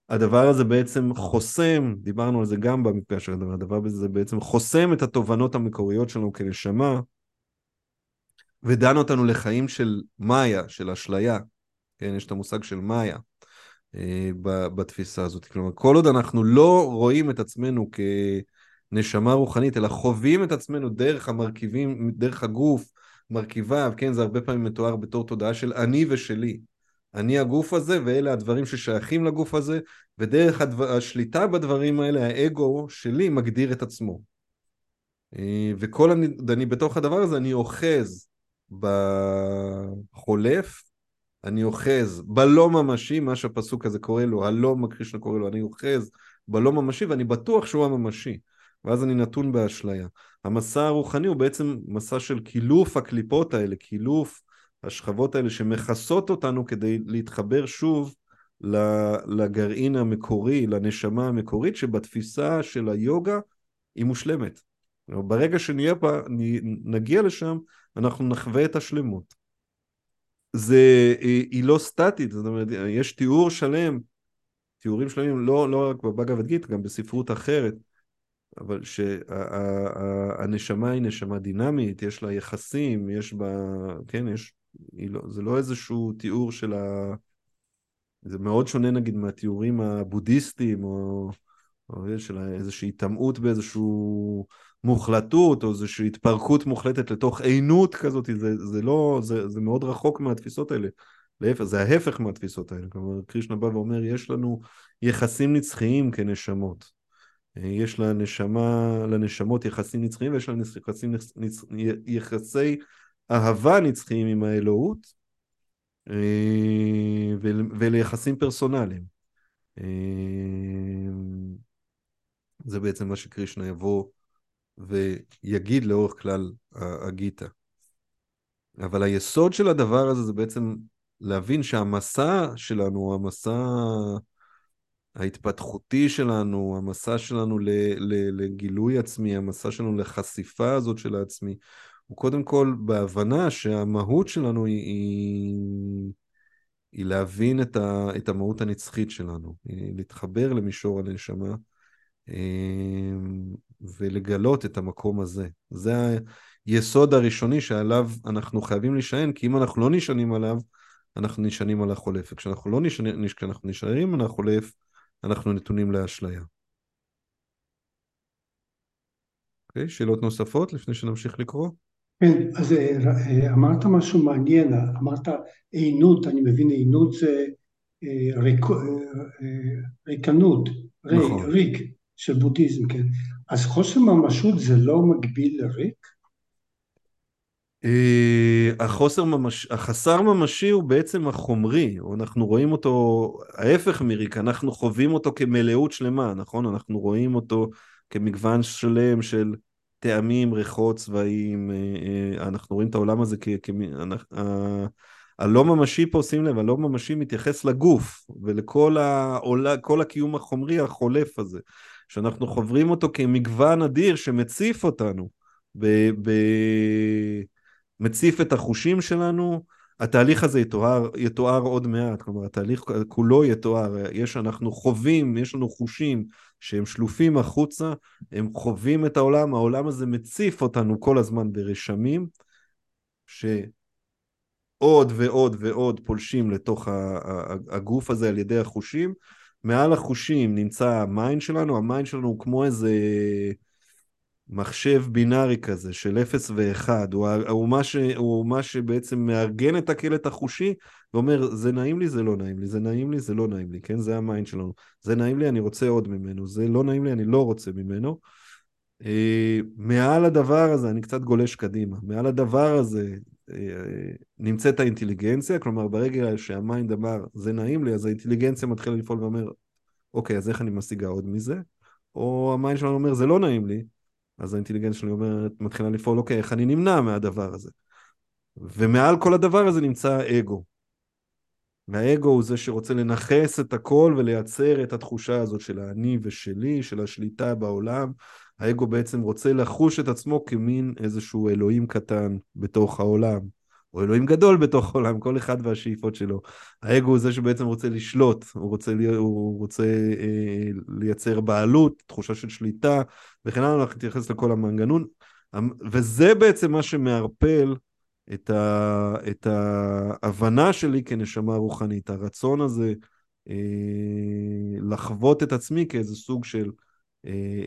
[SPEAKER 1] הדבר הזה בעצם חוסם, דיברנו על זה גם במפגש של הדבר, הדבר הזה בעצם חוסם את התובנות המקוריות שלנו כנשמה, ודן אותנו לחיים של מאיה, של אשליה. כן, יש את המושג של מאיה אה, בתפיסה הזאת. כלומר, כל עוד אנחנו לא רואים את עצמנו כ... נשמה רוחנית, אלא חווים את עצמנו דרך המרכיבים, דרך הגוף, מרכיביו, כן, זה הרבה פעמים מתואר בתור תודעה של אני ושלי. אני הגוף הזה, ואלה הדברים ששייכים לגוף הזה, ודרך הדבר, השליטה בדברים האלה, האגו שלי מגדיר את עצמו. אה, וכל אני, אני בתוך הדבר הזה, אני אוחז בחולף, אני אוחז בלא ממשי, מה שהפסוק הזה קורא לו, הלא מקרישנה קורא לו, אני אוחז בלא ממשי, ואני בטוח שהוא הממשי. ואז אני נתון באשליה. המסע הרוחני הוא בעצם מסע של קילוף הקליפות האלה, קילוף השכבות האלה שמכסות אותנו כדי להתחבר שוב לגרעין המקורי, לנשמה המקורית, שבתפיסה של היוגה היא מושלמת. ברגע שנהיה פה, נגיע לשם, אנחנו נחווה את השלמות. זה, היא לא סטטית, זאת אומרת, יש תיאור שלם, תיאורים שלמים, לא, לא רק בבגבד גיט, גם בספרות אחרת, אבל שהנשמה היא נשמה דינמית, יש לה יחסים, יש בה, כן, יש, לא, זה לא איזשהו תיאור של ה... זה מאוד שונה נגיד מהתיאורים הבודהיסטיים, או של איזושהי היטמעות באיזושהי מוחלטות, או איזושהי התפרקות מוחלטת לתוך עינות כזאת, זה, זה לא, זה, זה מאוד רחוק מהתפיסות האלה. להפך, זה ההפך מהתפיסות האלה. כלומר, קרישנה בא ואומר, יש לנו יחסים נצחיים כנשמות. יש לנשמה, לנשמות יחסים נצחיים ויש להן יחסים, נצ... יחסי אהבה נצחיים עם האלוהות אה, וליחסים פרסונליים. זה בעצם מה שקרישנה יבוא ויגיד לאורך כלל הגיטה. אבל היסוד של הדבר הזה זה בעצם להבין שהמסע שלנו, המסע ההתפתחותי שלנו, המסע שלנו לגילוי עצמי, המסע שלנו לחשיפה הזאת של העצמי, הוא קודם כל בהבנה שהמהות שלנו היא, היא, להבין את, ה, את המהות הנצחית שלנו, היא להתחבר למישור הנשמה ולגלות את המקום הזה. זה היסוד הראשוני שעליו אנחנו חייבים להישען, כי אם אנחנו לא נשענים עליו, אנחנו נשענים על החולף. וכשאנחנו לא נשענים, כשאנחנו נשענים על החולף, אנחנו נתונים לאשליה. אוקיי, okay, שאלות נוספות לפני שנמשיך לקרוא?
[SPEAKER 4] כן, אז אה, אה, אמרת משהו מעניין, אמרת עינות, אני מבין עינות זה אה, ריק, ריקנות, ריק, נכון. ריק של בודהיזם, כן. אז חוסר ממשות זה לא מקביל לריק?
[SPEAKER 1] אה, החוסר ממש... החסר ממשי הוא בעצם החומרי, אנחנו רואים אותו ההפך מריק, אנחנו חווים אותו כמלאות שלמה, נכון? אנחנו רואים אותו כמגוון שלם של טעמים, ריחות, צבעים, אה, אה, אנחנו רואים את העולם הזה כ... כ... הלא ממשי פה, שים לב, הלא ממשי מתייחס לגוף ולכל העולה, הקיום החומרי החולף הזה, שאנחנו חוברים אותו כמגוון אדיר שמציף אותנו. ב... ב... מציף את החושים שלנו, התהליך הזה יתואר, יתואר עוד מעט, כלומר התהליך כולו יתואר, יש, אנחנו חווים, יש לנו חושים שהם שלופים החוצה, הם חווים את העולם, העולם הזה מציף אותנו כל הזמן ברשמים, שעוד ועוד ועוד פולשים לתוך הגוף הזה על ידי החושים, מעל החושים נמצא ה mind שלנו, ה mind שלנו הוא כמו איזה מחשב בינארי כזה של 0 ו-1, הוא, הוא, מה ש, הוא מה שבעצם מארגן את הקלט החושי ואומר זה נעים לי, זה לא נעים לי, זה נעים לי, זה לא נעים לי, כן? זה ה mind שלנו. זה נעים לי, אני רוצה עוד ממנו, זה לא נעים לי, אני לא רוצה ממנו. אה, מעל הדבר הזה, אני קצת גולש קדימה, מעל הדבר הזה נמצאת האינטליגנציה, כלומר ברגע שה mind אמר זה נעים לי, אז האינטליגנציה מתחילה לפעול ואומר אוקיי, אז איך אני משיגה עוד מזה? או ה mind שלנו אומר זה לא נעים לי, אז האינטליגנציה שלי אומרת, מתחילה לפעול אוקיי, איך אני נמנע מהדבר הזה? ומעל כל הדבר הזה נמצא האגו. והאגו הוא זה שרוצה לנכס את הכל ולייצר את התחושה הזאת של האני ושלי, של השליטה בעולם, האגו בעצם רוצה לחוש את עצמו כמין איזשהו אלוהים קטן בתוך העולם, או אלוהים גדול בתוך העולם, כל אחד והשאיפות שלו. האגו הוא זה שבעצם רוצה לשלוט, הוא רוצה, הוא רוצה אה, לייצר בעלות, תחושה של שליטה, וכן הלאה, אנחנו נתייחס לכל המנגנון. וזה בעצם מה שמערפל את, ה, את ההבנה שלי כנשמה רוחנית, הרצון הזה אה, לחוות את עצמי כאיזה סוג של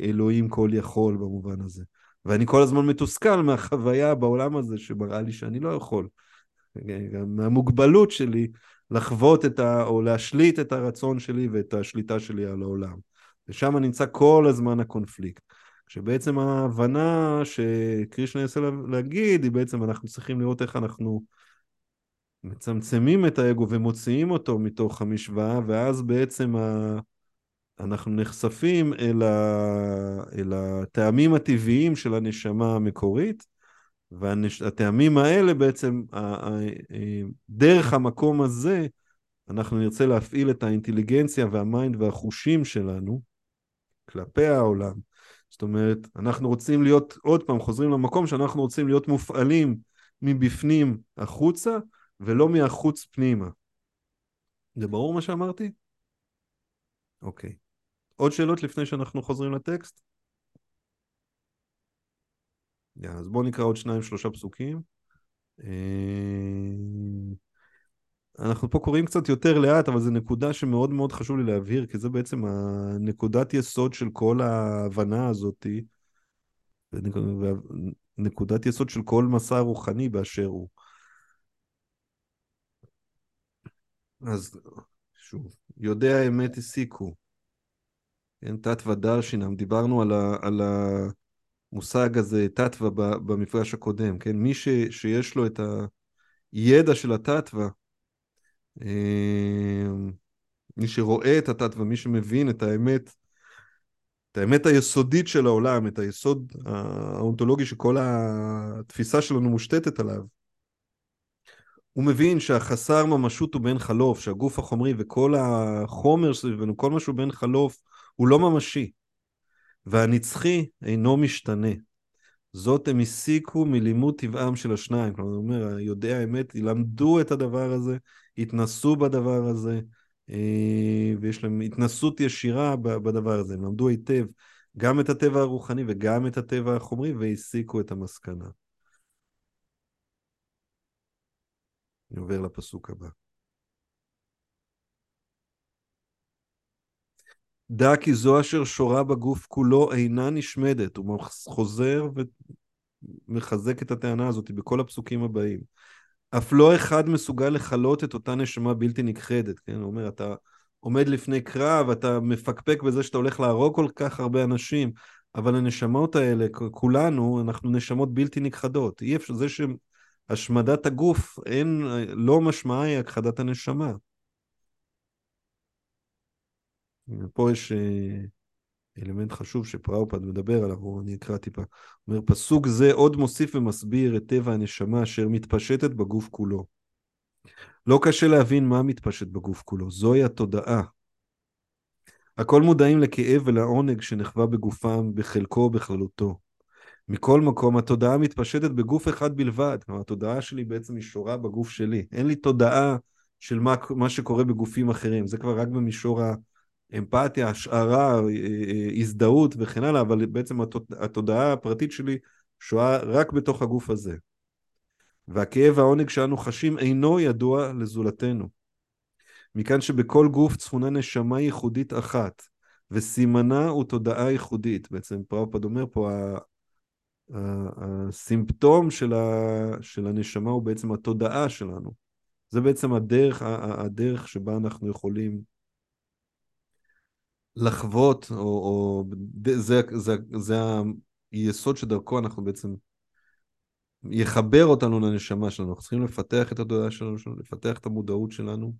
[SPEAKER 1] אלוהים כל יכול במובן הזה. ואני כל הזמן מתוסכל מהחוויה בעולם הזה שמראה לי שאני לא יכול. גם מהמוגבלות שלי לחוות את ה... או להשליט את הרצון שלי ואת השליטה שלי על העולם. ושם נמצא כל הזמן הקונפליקט. כשבעצם ההבנה שקרישנה ינסה להגיד, היא בעצם אנחנו צריכים לראות איך אנחנו מצמצמים את האגו ומוציאים אותו מתוך המשוואה, ואז בעצם ה... אנחנו נחשפים אל, ה... אל הטעמים הטבעיים של הנשמה המקורית, והטעמים האלה בעצם, דרך המקום הזה, אנחנו נרצה להפעיל את האינטליגנציה והמיינד והחושים שלנו כלפי העולם. זאת אומרת, אנחנו רוצים להיות, עוד פעם, חוזרים למקום שאנחנו רוצים להיות מופעלים מבפנים החוצה, ולא מהחוץ פנימה. זה ברור מה שאמרתי? אוקיי. עוד שאלות לפני שאנחנו חוזרים לטקסט? Yeah, אז בואו נקרא עוד שניים שלושה פסוקים. אה, אנחנו פה קוראים קצת יותר לאט, אבל זו נקודה שמאוד מאוד חשוב לי להבהיר, כי זה בעצם הנקודת יסוד של כל ההבנה הזאתי, ונקודת יסוד של כל מסע רוחני באשר הוא. אז שוב, יודע האמת הסיקו. כן, תתווה דרשינם, דיברנו על, ה, על המושג הזה, תתווה, במפגש הקודם, כן? מי ש, שיש לו את הידע של התתווה, אה, מי שרואה את התתווה, מי שמבין את האמת, את האמת היסודית של העולם, את היסוד האונתולוגי שכל התפיסה שלנו מושתתת עליו, הוא מבין שהחסר ממשות הוא בן חלוף, שהגוף החומרי וכל החומר סביבנו, כל מה שהוא בן חלוף, הוא לא ממשי, והנצחי אינו משתנה. זאת הם הסיקו מלימוד טבעם של השניים. כלומר, הוא אומר, יודעי האמת ילמדו את הדבר הזה, התנסו בדבר הזה, אה, ויש להם התנסות ישירה בדבר הזה. הם למדו היטב גם את הטבע הרוחני וגם את הטבע החומרי, והסיקו את המסקנה. אני עובר לפסוק הבא. דע כי זו אשר שורה בגוף כולו אינה נשמדת. הוא חוזר ומחזק את הטענה הזאת בכל הפסוקים הבאים. אף לא אחד מסוגל לכלות את אותה נשמה בלתי נכחדת, כן? הוא אומר, אתה עומד לפני קרב, אתה מפקפק בזה שאתה הולך להרוג כל כך הרבה אנשים, אבל הנשמות האלה, כולנו, אנחנו נשמות בלתי נכחדות. אי אפשר, זה שהשמדת הגוף, אין, לא משמעה היא הכחדת הנשמה. פה יש אה, אלמנט חשוב שפראופד מדבר עליו, אני אקרא טיפה. אומר, פסוק זה עוד מוסיף ומסביר את טבע הנשמה אשר מתפשטת בגוף כולו. לא קשה להבין מה מתפשט בגוף כולו, זוהי התודעה. הכל מודעים לכאב ולעונג שנחווה בגופם בחלקו או בכללותו. מכל מקום, התודעה מתפשטת בגוף אחד בלבד. כלומר, התודעה שלי בעצם היא שורה בגוף שלי. אין לי תודעה של מה, מה שקורה בגופים אחרים. זה כבר רק במישור אמפתיה, השערה, אה, אה, הזדהות וכן הלאה, אבל בעצם התודעה הפרטית שלי שואה רק בתוך הגוף הזה. והכאב והעונג שאנו חשים אינו ידוע לזולתנו. מכאן שבכל גוף צפונה נשמה ייחודית אחת, וסימנה הוא תודעה ייחודית. בעצם פראופד אומר פה, הסימפטום של, ה, של הנשמה הוא בעצם התודעה שלנו. זה בעצם הדרך, הדרך שבה אנחנו יכולים לחוות, או, או זה, זה, זה היסוד שדרכו אנחנו בעצם, יחבר אותנו לנשמה שלנו. אנחנו צריכים לפתח את התודעה שלנו, לפתח את המודעות שלנו.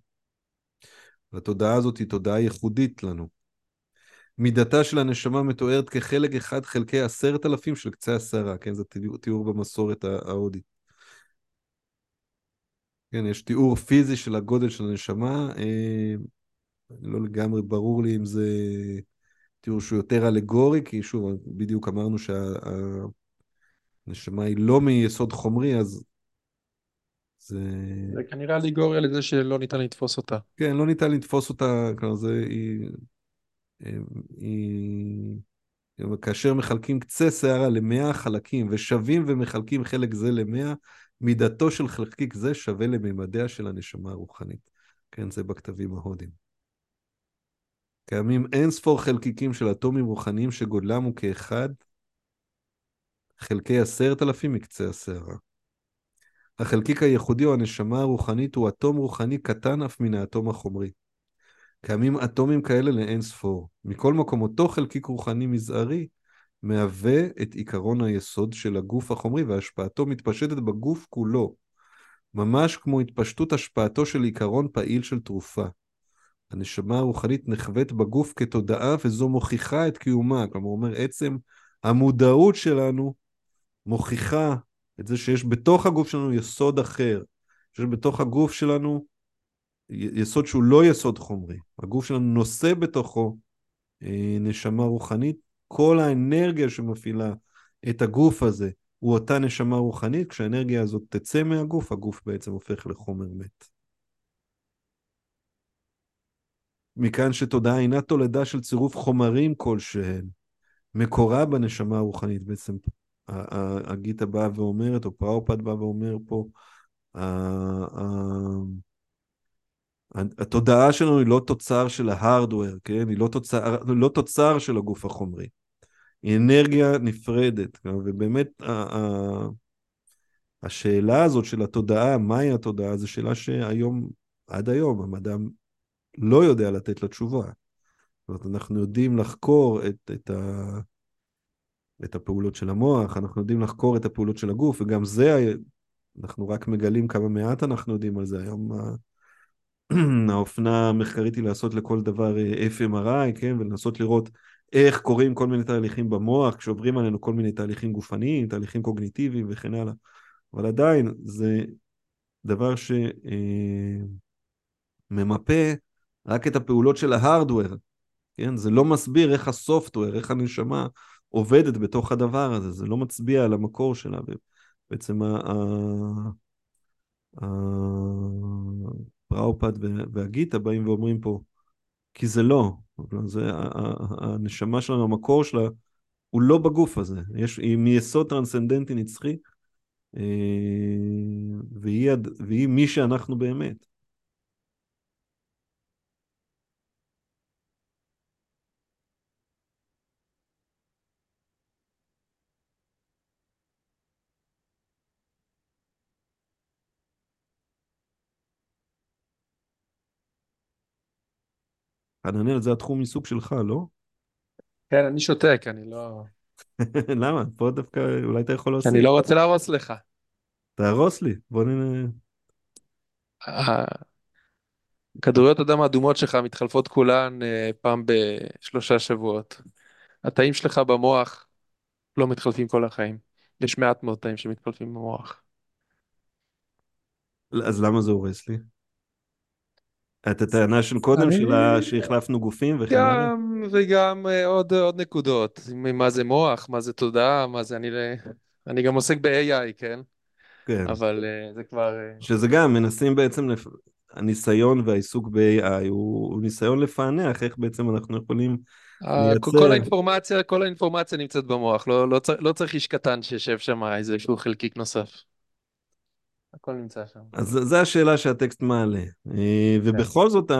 [SPEAKER 1] והתודעה הזאת היא תודעה ייחודית לנו. מידתה של הנשמה מתוארת כחלק אחד חלקי עשרת אלפים של קצה הסערה, כן? זה תיאור, במסורת ההודית. כן, יש תיאור פיזי של הגודל של הנשמה, אה, לא לגמרי ברור לי אם זה תיאור שהוא יותר אלגורי, כי שוב, בדיוק אמרנו שהנשמה היא לא מיסוד חומרי, אז
[SPEAKER 3] זה... זה כנראה אלגוריה לזה שלא ניתן לתפוס אותה.
[SPEAKER 1] כן, לא ניתן לתפוס אותה, כלומר זה... היא... היא... כאשר מחלקים קצה שערה למאה חלקים ושווים ומחלקים חלק זה למאה, מידתו של חלקיק זה שווה לממדיה של הנשמה הרוחנית. כן, זה בכתבים ההודים. קיימים אין ספור חלקיקים של אטומים רוחניים שגודלם הוא כאחד חלקי עשרת אלפים מקצה השערה. החלקיק הייחודי או הנשמה הרוחנית הוא אטום רוחני קטן אף מן האטום החומרי. קיימים אטומים כאלה לאין ספור. מכל מקום, אותו חלקיק רוחני מזערי מהווה את עיקרון היסוד של הגוף החומרי והשפעתו מתפשטת בגוף כולו, ממש כמו התפשטות השפעתו של עיקרון פעיל של תרופה. הנשמה הרוחנית נחווית בגוף כתודעה וזו מוכיחה את קיומה. כלומר, הוא אומר, עצם המודעות שלנו מוכיחה את זה שיש בתוך הגוף שלנו יסוד אחר, שיש בתוך הגוף שלנו יסוד שהוא לא יסוד חומרי. הגוף שלנו נושא בתוכו אה, נשמה רוחנית. כל האנרגיה שמפעילה את הגוף הזה הוא אותה נשמה רוחנית. כשהאנרגיה הזאת תצא מהגוף, הגוף בעצם הופך לחומר מת. מכאן שתודעה אינה תולדה של צירוף חומרים כלשהם, מקורה בנשמה הרוחנית. בעצם הגיטה באה ואומרת, או פראופד בא ואומר פה, התודעה שלנו היא לא תוצר של ההארדוור, כן? היא לא תוצר, לא תוצר של הגוף החומרי. היא אנרגיה נפרדת, ובאמת השאלה הזאת של התודעה, מהי התודעה, זו שאלה שהיום, עד היום, המדע לא יודע לתת לה תשובה. זאת אומרת, אנחנו יודעים לחקור את, את, ה, את הפעולות של המוח, אנחנו יודעים לחקור את הפעולות של הגוף, וגם זה, אנחנו רק מגלים כמה מעט אנחנו יודעים על זה. היום <clears throat> האופנה המחקרית היא לעשות לכל דבר אה, FMRI, כן, ולנסות לראות איך קורים כל מיני תהליכים במוח, כשעוברים עלינו כל מיני תהליכים גופניים, תהליכים קוגניטיביים וכן הלאה. אבל עדיין זה דבר שממפה אה, רק את הפעולות של ההארדוור, כן? זה לא מסביר איך הסופטוור, איך הנשמה עובדת בתוך הדבר הזה, זה לא מצביע על המקור שלה. בעצם פראופד והגיטה באים ואומרים פה, כי זה לא, זה, הנשמה שלנו, המקור שלה, הוא לא בגוף הזה, יש, היא מיסוד טרנסצנדנטי נצחי, אה, והיא, והיא מי שאנחנו באמת. חננאל, זה התחום עיסוק שלך, לא?
[SPEAKER 3] כן, אני שותק, אני לא... <laughs>
[SPEAKER 1] למה? פה דווקא אולי אתה יכול להוסיף.
[SPEAKER 3] אני לא רוצה להרוס לך.
[SPEAKER 1] תהרוס לי, בוא נראה.
[SPEAKER 3] כדוריות הדם האדומות שלך מתחלפות כולן אה, פעם בשלושה שבועות. התאים שלך במוח לא מתחלפים כל החיים. יש מעט מאוד תאים שמתחלפים במוח.
[SPEAKER 1] אז למה זה הורס לי? את הטענה של קודם, אני... של. שהחלפנו גופים וכן הלאה?
[SPEAKER 3] גם, וגם uh, עוד, עוד נקודות, מה זה מוח, מה זה תודעה, מה זה, אני, אני גם עוסק ב-AI, כן? כן. אבל uh, זה כבר... Uh...
[SPEAKER 1] שזה גם, מנסים בעצם, לפ... הניסיון והעיסוק ב-AI הוא, הוא ניסיון לפענח איך בעצם אנחנו יכולים
[SPEAKER 3] לייצר... כל האינפורמציה, כל האינפורמציה נמצאת במוח, לא, לא, צר, לא צריך איש קטן שישב שם איזשהו חלקיק נוסף. הכל נמצא שם.
[SPEAKER 1] אז זו השאלה שהטקסט מעלה. אה, ובכל כן. זאת,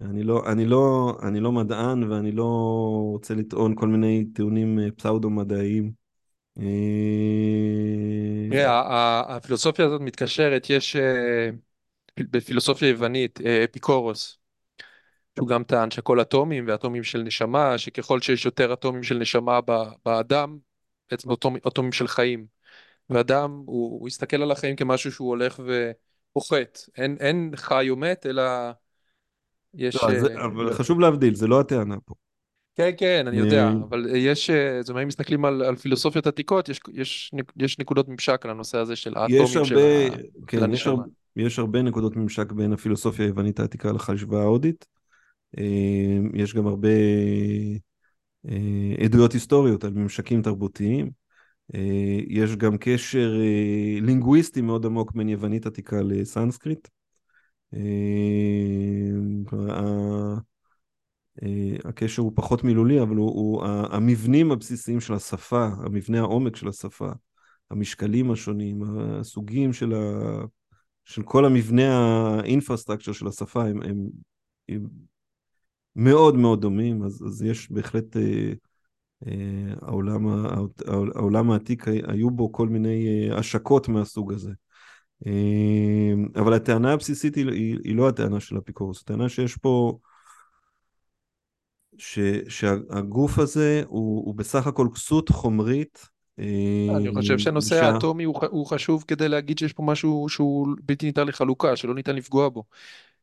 [SPEAKER 1] אני לא, אני, לא, אני לא מדען ואני לא רוצה לטעון כל מיני טיעונים אה, פסאודו-מדעיים. אה,
[SPEAKER 3] תראה, הפילוסופיה הזאת מתקשרת, יש בפילוסופיה יוונית, אפיקורוס, שהוא גם טען שהכל אטומים ואטומים של נשמה, שככל שיש יותר אטומים של נשמה באדם, בעצם אטומים של חיים. ואדם, הוא, הוא הסתכל על החיים כמשהו שהוא הולך ופוחת. אין, אין חי או מת, אלא יש...
[SPEAKER 1] לא, זה,
[SPEAKER 3] אה,
[SPEAKER 1] אבל חשוב להבדיל, זה לא הטענה פה.
[SPEAKER 3] כן, כן, אני יודע, אבל יש, אה, זאת אומרת, אם מסתכלים על, על פילוסופיות עתיקות, יש, יש, יש נקודות ממשק על הנושא הזה של האטומים
[SPEAKER 1] הרבה,
[SPEAKER 3] של, ה,
[SPEAKER 1] כן,
[SPEAKER 3] של
[SPEAKER 1] יש, הרבה. יש הרבה נקודות ממשק בין הפילוסופיה היוונית העתיקה לחשיבה ההודית. אה, יש גם הרבה עדויות היסטוריות על ממשקים תרבותיים. יש גם קשר לינגוויסטי מאוד עמוק בין יוונית עתיקה לסנסקריט. אה, הקשר הוא פחות מילולי, אבל הוא, הוא המבנים הבסיסיים של השפה, המבנה העומק של השפה, המשקלים השונים, הסוגים של, ה, של כל המבנה האינפרסטרקצ'ר של השפה הם, הם, הם מאוד מאוד דומים, אז, אז יש בהחלט, אה, אה, העולם, העולם העתיק היו בו כל מיני אה, השקות מהסוג הזה. אה, אבל הטענה הבסיסית היא, היא, היא לא הטענה של אפיקורוס, הטענה שיש פה ש, שהגוף הזה הוא, הוא בסך הכל כסות חומרית.
[SPEAKER 3] אה, אני חושב שהנושא שה... האטומי הוא, הוא חשוב כדי להגיד שיש פה משהו שהוא בלתי ניתן לחלוקה, שלא ניתן לפגוע בו.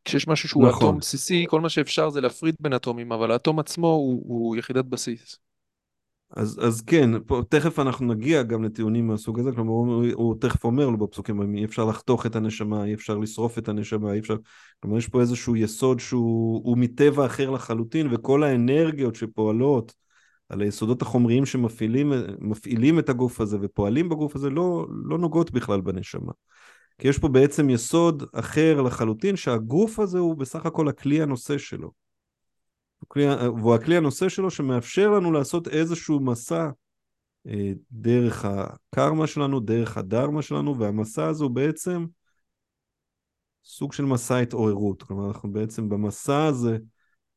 [SPEAKER 3] כשיש משהו שהוא נכון. אטום בסיסי, כל מה שאפשר זה להפריד בין אטומים, אבל האטום עצמו הוא, הוא יחידת בסיס.
[SPEAKER 1] אז, אז כן, פה, תכף אנחנו נגיע גם לטיעונים מהסוג הזה, כלומר הוא, הוא תכף אומר לו בפסוקים, אי אפשר לחתוך את הנשמה, אי אפשר לשרוף את הנשמה, אי אפשר, כלומר יש פה איזשהו יסוד שהוא מטבע אחר לחלוטין, וכל האנרגיות שפועלות על היסודות החומריים שמפעילים את הגוף הזה ופועלים בגוף הזה, לא, לא נוגעות בכלל בנשמה. כי יש פה בעצם יסוד אחר לחלוטין, שהגוף הזה הוא בסך הכל הכלי הנושא שלו. והוא הכלי הנושא שלו שמאפשר לנו לעשות איזשהו מסע אה, דרך הקרמה שלנו, דרך הדרמה שלנו, והמסע הזה הוא בעצם סוג של מסע התעוררות. כלומר, אנחנו בעצם במסע הזה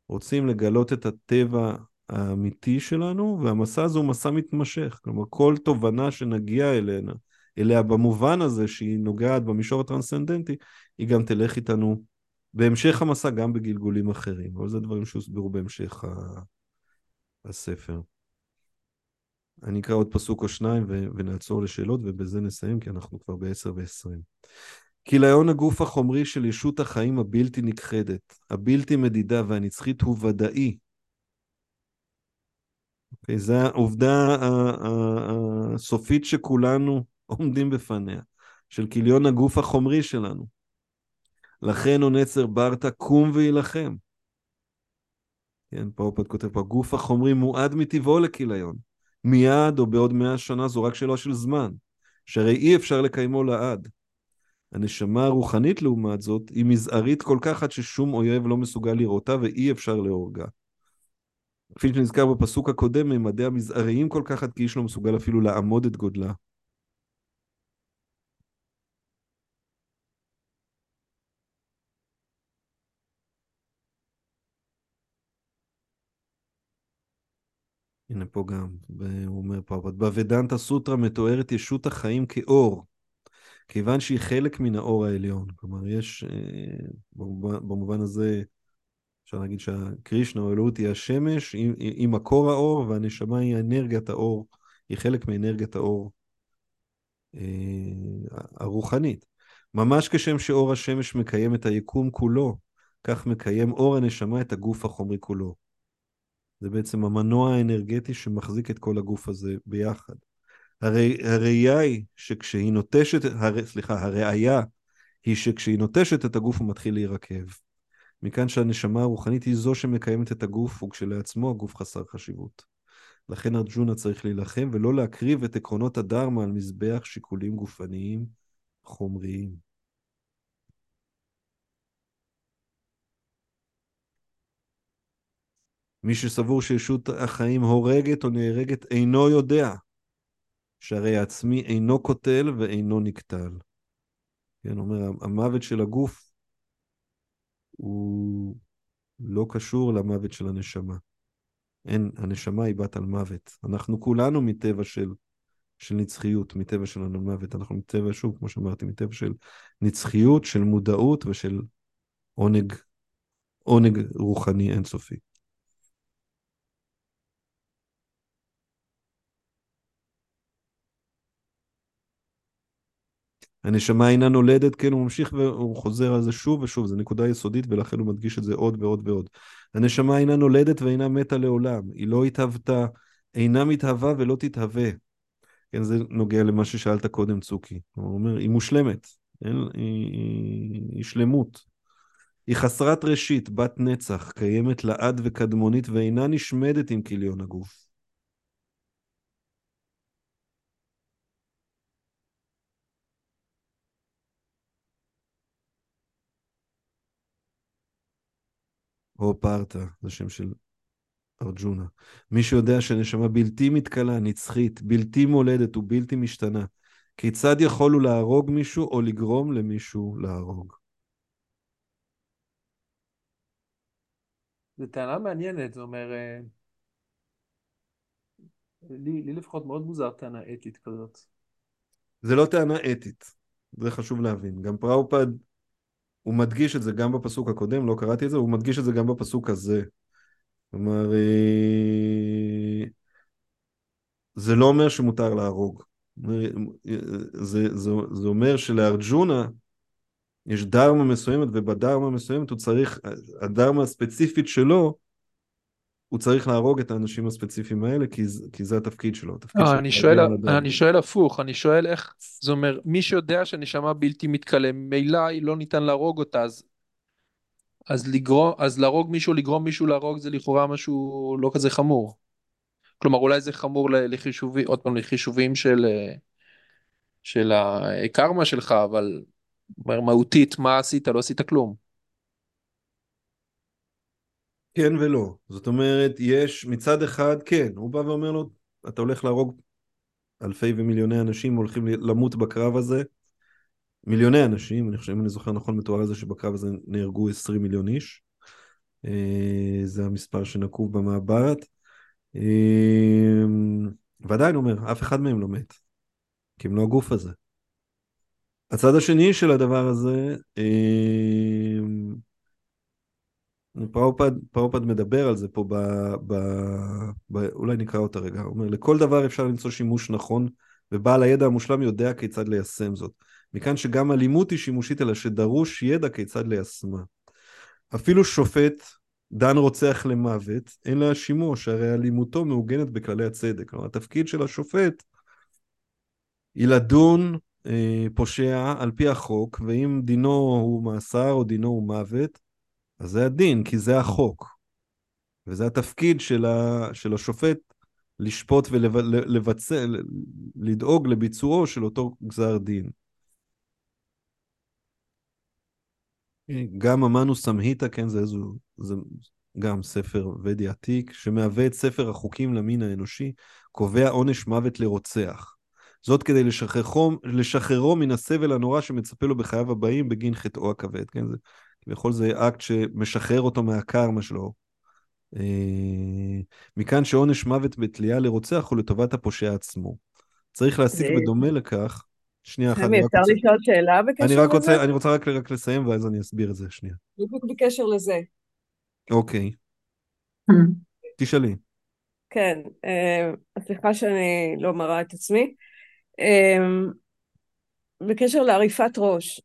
[SPEAKER 1] רוצים לגלות את הטבע האמיתי שלנו, והמסע הזה הוא מסע מתמשך. כלומר, כל תובנה שנגיע אלינה, אליה במובן הזה שהיא נוגעת במישור הטרנסצנדנטי, היא גם תלך איתנו בהמשך המסע גם בגלגולים אחרים, אבל זה דברים שהוסברו בהמשך הספר. אני אקרא עוד פסוק או שניים ו- ונעצור לשאלות ובזה נסיים כי אנחנו כבר ב-10 ו-20. כיליון הגוף החומרי של ישות החיים הבלתי נכחדת, הבלתי מדידה והנצחית הוא ודאי. Okay, אוקיי, זו העובדה הסופית שכולנו עומדים בפניה, של כיליון הגוף החומרי שלנו. לכן הוא נצר ברטה קום וילחם. כן, פה פרופד כותב פה, הגוף החומרי מועד מטבעו לכיליון. מיד או בעוד מאה שנה זו רק שאלה של זמן, שהרי אי אפשר לקיימו לעד. הנשמה הרוחנית לעומת זאת היא מזערית כל כך עד ששום אויב לא מסוגל לראותה ואי אפשר להורגה. כפי שנזכר בפסוק הקודם, ממדיה מזעריים כל כך עד כי איש לא מסוגל אפילו לעמוד את גודלה. הנה פה גם, והוא אומר פה, בוודנטה סוטרה מתוארת ישות החיים כאור, כיוון שהיא חלק מן האור העליון. כלומר, יש, אה, במובן הזה, אפשר להגיד שהקרישנה או אלוהות היא השמש, היא, היא מקור האור, והנשמה היא אנרגיית האור, היא חלק מאנרגיית האור אה, הרוחנית. ממש כשם שאור השמש מקיים את היקום כולו, כך מקיים אור הנשמה את הגוף החומרי כולו. זה בעצם המנוע האנרגטי שמחזיק את כל הגוף הזה ביחד. הרי, הראייה היא שכשהיא נוטשת, הר, סליחה, הראייה היא שכשהיא נוטשת את הגוף הוא מתחיל להירקב. מכאן שהנשמה הרוחנית היא זו שמקיימת את הגוף, וכשלעצמו הגוף חסר חשיבות. לכן ארג'ונה צריך להילחם ולא להקריב את עקרונות הדרמה על מזבח שיקולים גופניים חומריים. מי שסבור שישות החיים הורגת או נהרגת אינו יודע שהרי העצמי אינו קוטל ואינו נקטל. כן, אומר, המוות של הגוף הוא, לא קשור למוות של הנשמה. אין, הנשמה היא בת על מוות. אנחנו כולנו מטבע של, של נצחיות, מטבע של מוות. אנחנו מטבע, שוב, כמו שאמרתי, מטבע של נצחיות, של מודעות ושל עונג, עונג רוחני אינסופי. הנשמה אינה נולדת, כן, הוא ממשיך והוא חוזר על זה שוב ושוב, זו נקודה יסודית ולכן הוא מדגיש את זה עוד ועוד ועוד. הנשמה אינה נולדת ואינה מתה לעולם, היא לא התהוותה, אינה מתהווה ולא תתהווה. כן, זה נוגע למה ששאלת קודם, צוקי. הוא אומר, היא מושלמת, אין, היא, היא, היא שלמות. היא חסרת ראשית, בת נצח, קיימת לעד וקדמונית ואינה נשמדת עם כליון הגוף. או פארטה, זה שם של ארג'ונה. מי שיודע שנשמה בלתי מתכלה, נצחית, בלתי מולדת ובלתי משתנה, כיצד יכול הוא להרוג מישהו או לגרום למישהו להרוג?
[SPEAKER 3] זו טענה מעניינת, זה אומר, אה, לי, לי לפחות מאוד מוזר טענה אתית כזאת.
[SPEAKER 1] זה לא טענה אתית, זה חשוב להבין. גם פראופד הוא מדגיש את זה גם בפסוק הקודם, לא קראתי את זה, הוא מדגיש את זה גם בפסוק הזה. כלומר, אה, זה לא אומר שמותר להרוג. זה, זה, זה אומר שלארג'ונה יש דרמה מסוימת, ובדרמה מסוימת הוא צריך, הדרמה הספציפית שלו, הוא צריך להרוג את האנשים הספציפיים האלה, כי, כי זה התפקיד שלו. התפקיד
[SPEAKER 3] לא, אני, שואל, אני שואל הפוך, אני שואל איך, זה אומר, מי שיודע שהנשמה בלתי מתכלה, ממילא לא ניתן להרוג אותה, אז, אז, לגרום, אז להרוג מישהו, לגרום מישהו להרוג, זה לכאורה משהו לא כזה חמור. כלומר, אולי זה חמור לחישובים, עוד פעם, לחישובים של, של הקרמה שלך, אבל מהותית, מה עשית? לא עשית כלום.
[SPEAKER 1] כן ולא. זאת אומרת, יש מצד אחד, כן, הוא בא ואומר לו, אתה הולך להרוג אלפי ומיליוני אנשים הולכים למות בקרב הזה. מיליוני אנשים, אני חושב, אם אני זוכר נכון, מתואר על זה שבקרב הזה נהרגו 20 מיליון איש. אה, זה המספר שנקוב במעברת. אה, ועדיין אומר, אף אחד מהם לא מת, כי הם לא הגוף הזה. הצד השני של הדבר הזה, פראופד, פראופד מדבר על זה פה, ב, ב, ב, אולי נקרא אותה רגע, הוא אומר, לכל דבר אפשר למצוא שימוש נכון, ובעל הידע המושלם יודע כיצד ליישם זאת. מכאן שגם אלימות היא שימושית, אלא שדרוש ידע כיצד ליישמה. אפילו שופט דן רוצח למוות, אין לה שימוש, הרי אלימותו מעוגנת בכללי הצדק. כלומר, התפקיד של השופט היא לדון אה, פושע על פי החוק, ואם דינו הוא מאסר או דינו הוא מוות, אז זה הדין, כי זה החוק. וזה התפקיד של, ה, של השופט לשפוט ולבצע, לדאוג לביצועו של אותו גזר דין. גם אמנו סמהיטה, כן, זה, איזו, זה גם ספר ודי עתיק, שמהווה את ספר החוקים למין האנושי, קובע עונש מוות לרוצח. זאת כדי לשחררו, לשחררו מן הסבל הנורא שמצפה לו בחייו הבאים בגין חטאו הכבד, כן? זה כביכול זה אקט שמשחרר אותו מהקרמה שלו. אה, מכאן שעונש מוות בתלייה לרוצח הוא לטובת הפושע עצמו. צריך להסיק בדומה לכך, שנייה אחת.
[SPEAKER 5] אפשר לשאול שאלה בקשר
[SPEAKER 1] אני רק לזה? אני רוצה רק, רק לסיים ואז אני אסביר את זה, שנייה.
[SPEAKER 5] בדיוק בקשר לזה.
[SPEAKER 1] אוקיי. תשאלי.
[SPEAKER 5] כן, אה, סליחה שאני לא מראה את עצמי. אה, בקשר לעריפת ראש,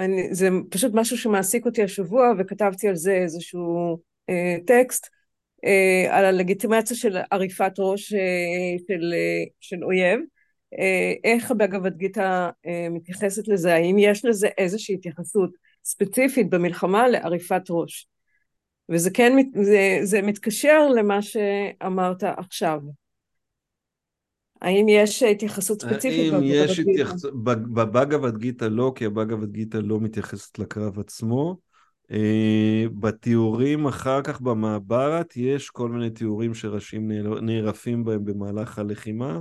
[SPEAKER 5] אני, זה פשוט משהו שמעסיק אותי השבוע וכתבתי על זה איזשהו אה, טקסט אה, על הלגיטימציה של עריפת ראש אה, של, אה, של אויב. אה, איך הבגבד גיתא אה, מתייחסת לזה? האם יש לזה איזושהי התייחסות ספציפית במלחמה לעריפת ראש? וזה כן, זה, זה מתקשר למה שאמרת עכשיו. האם יש התייחסות ספציפית?
[SPEAKER 1] האם יש התייחסות, בבגבד גיתא לא, כי הבגבד גיתא לא מתייחסת לקרב עצמו. אה, בתיאורים אחר כך במעברת יש כל מיני תיאורים שראשים נערפים בהם במהלך הלחימה.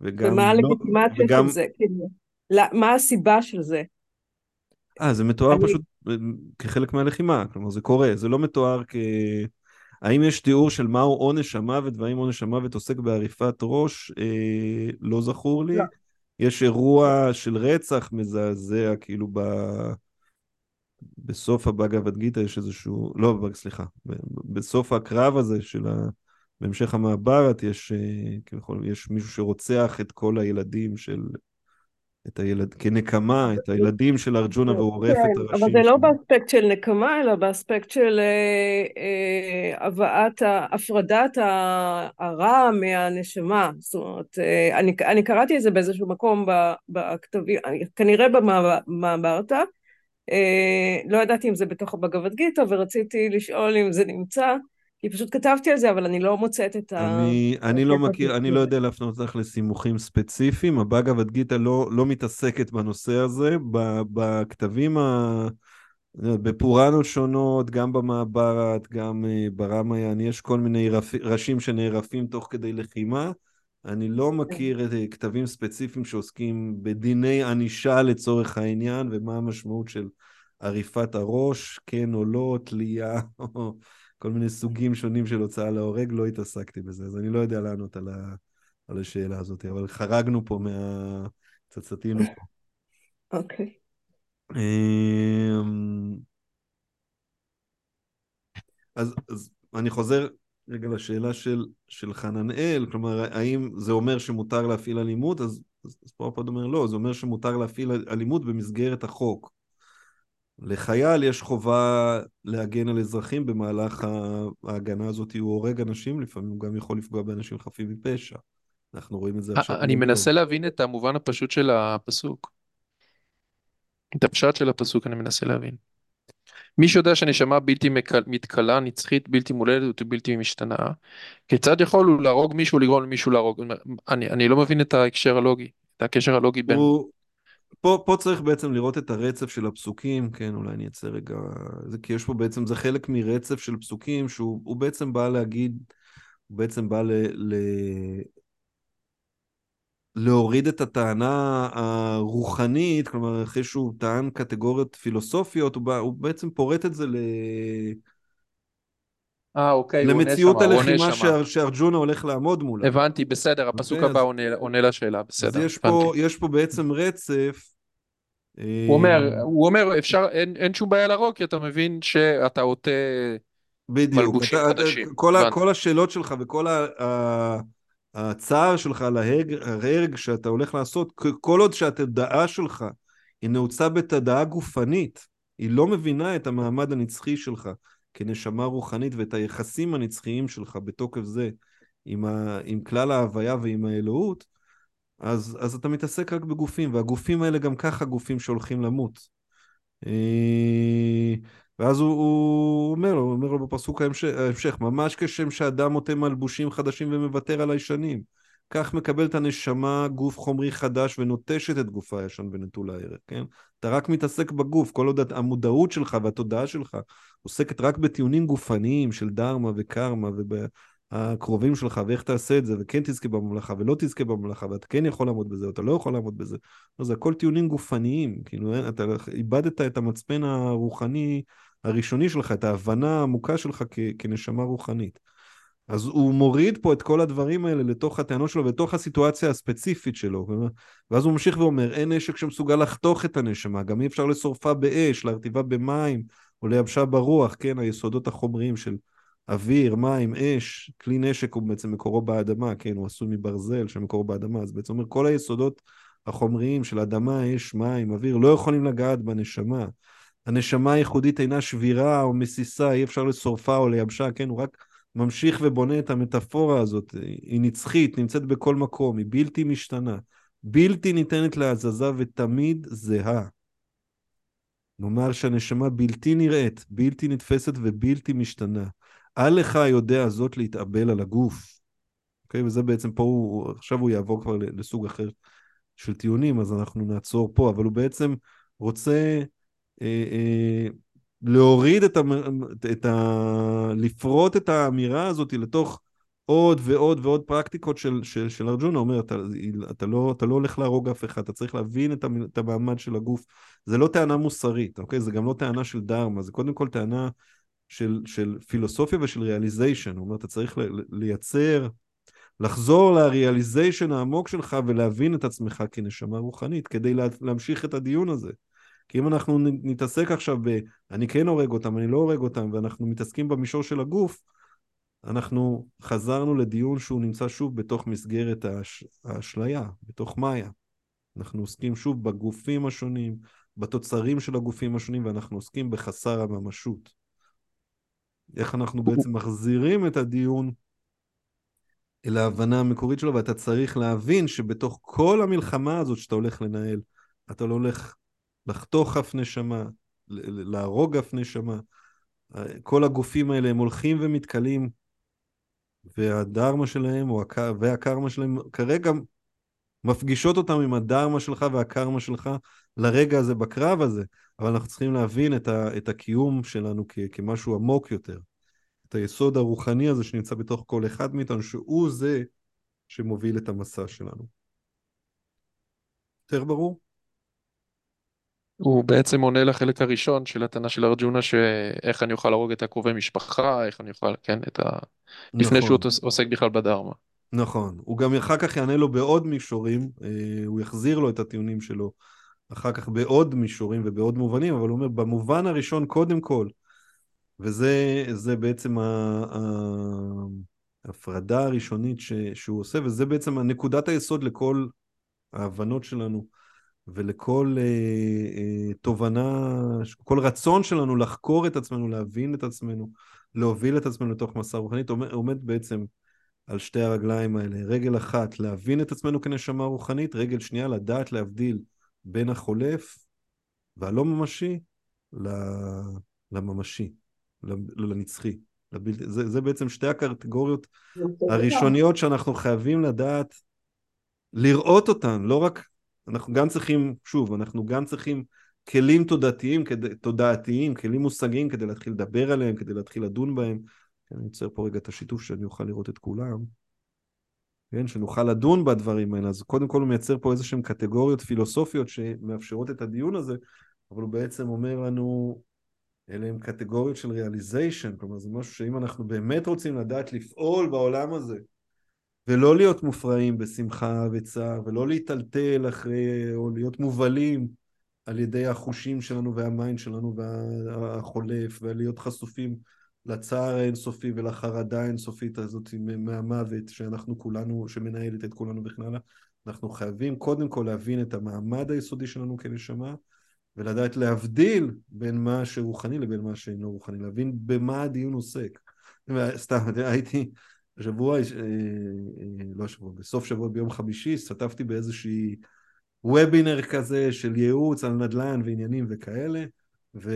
[SPEAKER 5] וגם ומה לא- הלגיטימציה וגם... של זה? כאילו, מה הסיבה של זה?
[SPEAKER 1] אה, זה מתואר אני... פשוט כחלק מהלחימה, כלומר זה קורה, זה לא מתואר כ... האם יש תיאור של מהו עונש המוות והאם עונש המוות עוסק בעריפת ראש? אה, לא זכור לי. לא. יש אירוע של רצח מזעזע, כאילו ב... בסוף הבאגה גיתא יש איזשהו, לא, סליחה, בסוף הקרב הזה של ה... בהמשך המעברת יש, אה, כביכול, יש מישהו שרוצח את כל הילדים של את הילד, כנקמה, את הילדים של ארג'ונה והוא עורף
[SPEAKER 5] כן,
[SPEAKER 1] את הראשים.
[SPEAKER 5] אבל זה לא באספקט של נקמה, אלא באספקט של אה, אה, הבאת, הפרדת הרע מהנשמה. זאת אומרת, אה, אני, אני קראתי את זה באיזשהו מקום בכתבים, כנראה במעברתא, לא ידעתי אם זה בתוך הבגבד גיתא, ורציתי לשאול אם זה נמצא. כי פשוט כתבתי על זה, אבל אני לא מוצאת את ה...
[SPEAKER 1] אני, אני לא מכיר, אני לא יודע להפנות אותך לסימוכים ספציפיים, הבאגה גיתא לא, לא מתעסקת בנושא הזה, בכתבים ה... בפוראנות שונות, גם במעברת, גם אה, ברמיין, יש כל מיני רפ... ראשים שנערפים תוך כדי לחימה. אני לא מכיר את אה, כתבים ספציפיים שעוסקים בדיני ענישה לצורך העניין, ומה המשמעות של עריפת הראש, כן או לא, תלייה, <laughs> כל מיני סוגים שונים של הוצאה להורג, לא התעסקתי בזה, אז אני לא יודע לענות על, ה, על השאלה הזאת, אבל חרגנו פה מה... קצת סטינו פה.
[SPEAKER 5] אוקיי.
[SPEAKER 1] אמ, אז, אז אני חוזר רגע לשאלה של, של חננאל, כלומר, האם זה אומר שמותר להפעיל אלימות? אז, אז, אז פה הפוד אומר לא, זה אומר שמותר להפעיל אלימות במסגרת החוק. לחייל יש חובה להגן על אזרחים במהלך ההגנה הזאת, הוא הורג אנשים, לפעמים הוא גם יכול לפגוע באנשים חפים מפשע. אנחנו רואים את זה עכשיו.
[SPEAKER 3] אני מנסה להבין את המובן הפשוט של הפסוק. את הפשט של הפסוק אני מנסה להבין. מי שיודע שנשמה בלתי מתכלה, נצחית, בלתי מולדת ובלתי משתנה, כיצד יכול הוא להרוג מישהו, לגרום למישהו להרוג? אני, אני לא מבין את ההקשר הלוגי, את הקשר הלוגי בין...
[SPEAKER 1] הוא, פה, פה צריך בעצם לראות את הרצף של הפסוקים, כן, אולי אני אצא רגע, זה כי יש פה בעצם, זה חלק מרצף של פסוקים שהוא בעצם בא להגיד, הוא בעצם בא ל, ל, להוריד את הטענה הרוחנית, כלומר אחרי שהוא טען קטגוריות פילוסופיות, הוא, בא, הוא בעצם פורט את זה ל...
[SPEAKER 3] אה, אוקיי,
[SPEAKER 1] למציאות הלחימה שארג'ונה הולך לעמוד מולה.
[SPEAKER 3] הבנתי, בסדר, הפסוק אוקיי, הבא עונה, עונה לשאלה, בסדר.
[SPEAKER 1] אז יש פה, יש פה בעצם רצף.
[SPEAKER 3] הוא אומר, אה, הוא אומר, אפשר, אין, אין שום בעיה להרוג, כי אתה מבין שאתה עוטה
[SPEAKER 1] מלבושים חדשים. כל, ה, כל השאלות שלך וכל ה, ה, הצער שלך על ההרג שאתה הולך לעשות, כל עוד שהתודעה שלך היא נעוצה בתודעה גופנית, היא לא מבינה את המעמד הנצחי שלך. כנשמה רוחנית ואת היחסים הנצחיים שלך בתוקף זה עם, ה, עם כלל ההוויה ועם האלוהות, אז, אז אתה מתעסק רק בגופים, והגופים האלה גם ככה גופים שהולכים למות. אה, ואז הוא, הוא אומר לו, הוא אומר לו בפסוק ההמשך, ממש כשם שאדם עוטה מלבושים חדשים ומוותר על הישנים. כך מקבלת הנשמה גוף חומרי חדש ונוטשת את גופה הישן ונטול הערך, כן? אתה רק מתעסק בגוף, כל עוד המודעות שלך והתודעה שלך עוסקת רק בטיעונים גופניים של דרמה וקרמה והקרובים שלך ואיך תעשה את זה וכן תזכה בממלכה ולא תזכה בממלכה ואתה כן יכול לעמוד בזה או אתה לא יכול לעמוד בזה. לא, זה הכל טיעונים גופניים, כאילו אתה איבדת את המצפן הרוחני הראשוני שלך, את ההבנה העמוקה שלך כנשמה רוחנית. אז הוא מוריד פה את כל הדברים האלה לתוך הטענות שלו, לתוך הסיטואציה הספציפית שלו. ואז הוא ממשיך ואומר, אין נשק שמסוגל לחתוך את הנשמה, גם אי אפשר לשורפה באש, להרטיבה במים, או לייבשה ברוח, כן, היסודות החומריים של אוויר, מים, אש, כלי נשק הוא בעצם מקורו באדמה, כן, הוא עשוי מברזל שמקורו באדמה, אז בעצם אומר, כל היסודות החומריים של אדמה, אש, מים, אוויר, לא יכולים לגעת בנשמה. הנשמה הייחודית אינה שבירה או מסיסה, אי אפשר לשורפה או לייבשה, כן, הוא רק... ממשיך ובונה את המטאפורה הזאת, היא נצחית, נמצאת בכל מקום, היא בלתי משתנה, בלתי ניתנת להזזה ותמיד זהה. נאמר שהנשמה בלתי נראית, בלתי נתפסת ובלתי משתנה. אל לך יודע זאת להתאבל על הגוף. אוקיי? וזה בעצם פה, הוא, עכשיו הוא יעבור כבר לסוג אחר של טיעונים, אז אנחנו נעצור פה, אבל הוא בעצם רוצה אה, אה, להוריד את ה... את ה... לפרוט את האמירה הזאת לתוך עוד ועוד ועוד פרקטיקות של, של, של ארג'ונה, אומר, אתה, אתה, לא, אתה לא הולך להרוג אף אחד, אתה צריך להבין את, את המעמד של הגוף. זה לא טענה מוסרית, אוקיי? זה גם לא טענה של דרמה, זה קודם כל טענה של, של פילוסופיה ושל ריאליזיישן. הוא אומר, אתה צריך לייצר, לחזור לריאליזיישן העמוק שלך ולהבין את עצמך כנשמה רוחנית, כדי לה, להמשיך את הדיון הזה. כי אם אנחנו נתעסק עכשיו ב... אני כן הורג אותם, אני לא הורג אותם, ואנחנו מתעסקים במישור של הגוף, אנחנו חזרנו לדיון שהוא נמצא שוב בתוך מסגרת האש... האשליה, בתוך מאיה. אנחנו עוסקים שוב בגופים השונים, בתוצרים של הגופים השונים, ואנחנו עוסקים בחסר הממשות. איך אנחנו בעצם מחזירים את הדיון אל ההבנה המקורית שלו, ואתה צריך להבין שבתוך כל המלחמה הזאת שאתה הולך לנהל, אתה לא הולך לחתוך אף נשמה, להרוג אף נשמה. כל הגופים האלה הם הולכים ומתכלים והדרמה שלהם או הק... והקרמה שלהם כרגע מפגישות אותם עם הדרמה שלך והקרמה שלך לרגע הזה בקרב הזה, אבל אנחנו צריכים להבין את, ה... את הקיום שלנו כ... כמשהו עמוק יותר, את היסוד הרוחני הזה שנמצא בתוך כל אחד מאיתנו, שהוא זה שמוביל את המסע שלנו. יותר ברור?
[SPEAKER 3] הוא בעצם עונה לחלק הראשון של הטענה של ארג'ונה, שאיך אני אוכל להרוג את הקרובי משפחה, איך אני אוכל, כן, את ה... נכון. לפני שהוא עוסק בכלל בדרמה.
[SPEAKER 1] נכון, הוא גם אחר כך יענה לו בעוד מישורים, אה, הוא יחזיר לו את הטיעונים שלו אחר כך בעוד מישורים ובעוד מובנים, אבל הוא אומר, במובן הראשון קודם כל, וזה בעצם ההפרדה הראשונית ש, שהוא עושה, וזה בעצם נקודת היסוד לכל ההבנות שלנו. ולכל אה, אה, תובנה, כל רצון שלנו לחקור את עצמנו, להבין את עצמנו, להוביל את עצמנו לתוך מסע רוחנית, עומד, עומד בעצם על שתי הרגליים האלה. רגל אחת, להבין את עצמנו כנשמה רוחנית, רגל שנייה, לדעת להבדיל בין החולף והלא ממשי לממשי, לנצחי. זה, זה בעצם שתי הקטגוריות הראשוניות שאנחנו חייבים לדעת לראות אותן, לא רק אנחנו גם צריכים, שוב, אנחנו גם צריכים כלים תודעתיים, תודעתיים, כלים מושגיים כדי להתחיל לדבר עליהם, כדי להתחיל לדון בהם. אני יוצר פה רגע את השיתוף שאני אוכל לראות את כולם. כן, שנוכל לדון בדברים האלה. אז קודם כל הוא מייצר פה איזה שהן קטגוריות פילוסופיות שמאפשרות את הדיון הזה, אבל הוא בעצם אומר לנו, אלה הן קטגוריות של ריאליזיישן, כלומר זה משהו שאם אנחנו באמת רוצים לדעת לפעול בעולם הזה, ולא להיות מופרעים בשמחה וצער, ולא להיטלטל אחרי, או להיות מובלים על ידי החושים שלנו והמיינד שלנו והחולף, ולהיות חשופים לצער האינסופי ולחרדה האינסופית הזאת מהמוות שאנחנו כולנו, שמנהלת את כולנו וכן הלאה. אנחנו חייבים קודם כל להבין את המעמד היסודי שלנו כנשמה, ולדעת להבדיל בין מה שרוחני לבין מה שאינו רוחני, להבין במה הדיון עוסק. סתם, הייתי, השבוע, אה, אה, לא השבוע, בסוף שבוע ביום חמישי, השתתפתי באיזושהי וובינר כזה של ייעוץ על נדל"ן ועניינים וכאלה, והוא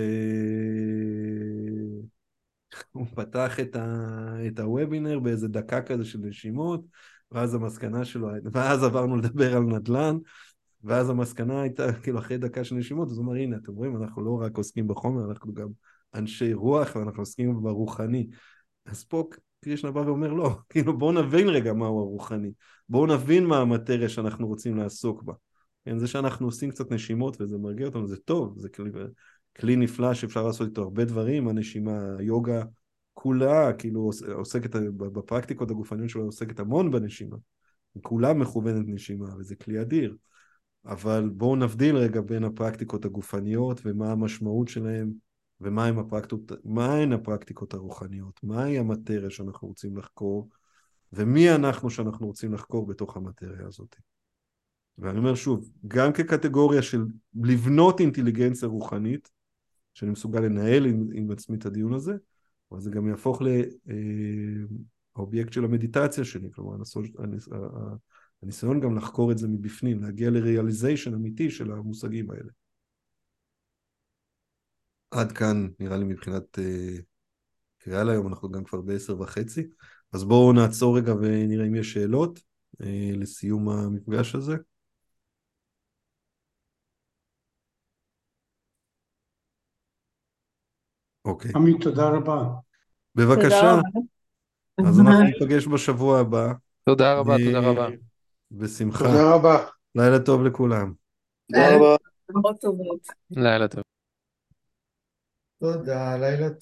[SPEAKER 1] <laughs> פתח את, ה... את הוובינר באיזה דקה כזה של נשימות, ואז המסקנה שלו, ואז עברנו לדבר על נדל"ן, ואז המסקנה הייתה, כאילו אחרי דקה של נשימות, אז הוא אומר, הנה, אתם רואים, אנחנו לא רק עוסקים בחומר, אנחנו גם אנשי רוח, ואנחנו עוסקים ברוחני. אז פה קרישנה בא ואומר לא, כאילו בואו נבין רגע מהו הרוחני, בואו נבין מה המטריה שאנחנו רוצים לעסוק בה. כן, זה שאנחנו עושים קצת נשימות וזה מרגיע אותנו, זה טוב, זה כלי, כלי נפלא שאפשר לעשות איתו הרבה דברים, הנשימה, היוגה כולה, כאילו עוסקת, בפרקטיקות הגופניות שלו עוסקת המון בנשימה. כולה מכוונת נשימה, וזה כלי אדיר. אבל בואו נבדיל רגע בין הפרקטיקות הגופניות ומה המשמעות שלהם ומהן הפרקטיקות, הפרקטיקות הרוחניות, מהי המטריה שאנחנו רוצים לחקור, ומי אנחנו שאנחנו רוצים לחקור בתוך המטריה הזאת. ואני אומר שוב, גם כקטגוריה של לבנות אינטליגנציה רוחנית, שאני מסוגל לנהל עם, עם עצמי את הדיון הזה, אבל זה גם יהפוך לאובייקט אה, של המדיטציה שלי, כלומר הניסיון גם לחקור את זה מבפנים, להגיע לריאליזיישן אמיתי של המושגים האלה. עד כאן נראה לי מבחינת uh, קריאה להיום, אנחנו גם כבר בעשר וחצי, אז בואו נעצור רגע ונראה אם יש שאלות uh, לסיום המפגש הזה. אוקיי.
[SPEAKER 4] עמי, תודה רבה.
[SPEAKER 1] בבקשה. אז אנחנו ניפגש בשבוע הבא.
[SPEAKER 3] תודה רבה, תודה
[SPEAKER 1] אה,
[SPEAKER 3] רבה.
[SPEAKER 1] בשמחה.
[SPEAKER 6] תודה רבה.
[SPEAKER 1] לילה טוב לכולם.
[SPEAKER 6] תודה רבה.
[SPEAKER 3] לילה טוב.
[SPEAKER 2] תודה, לילה טוב.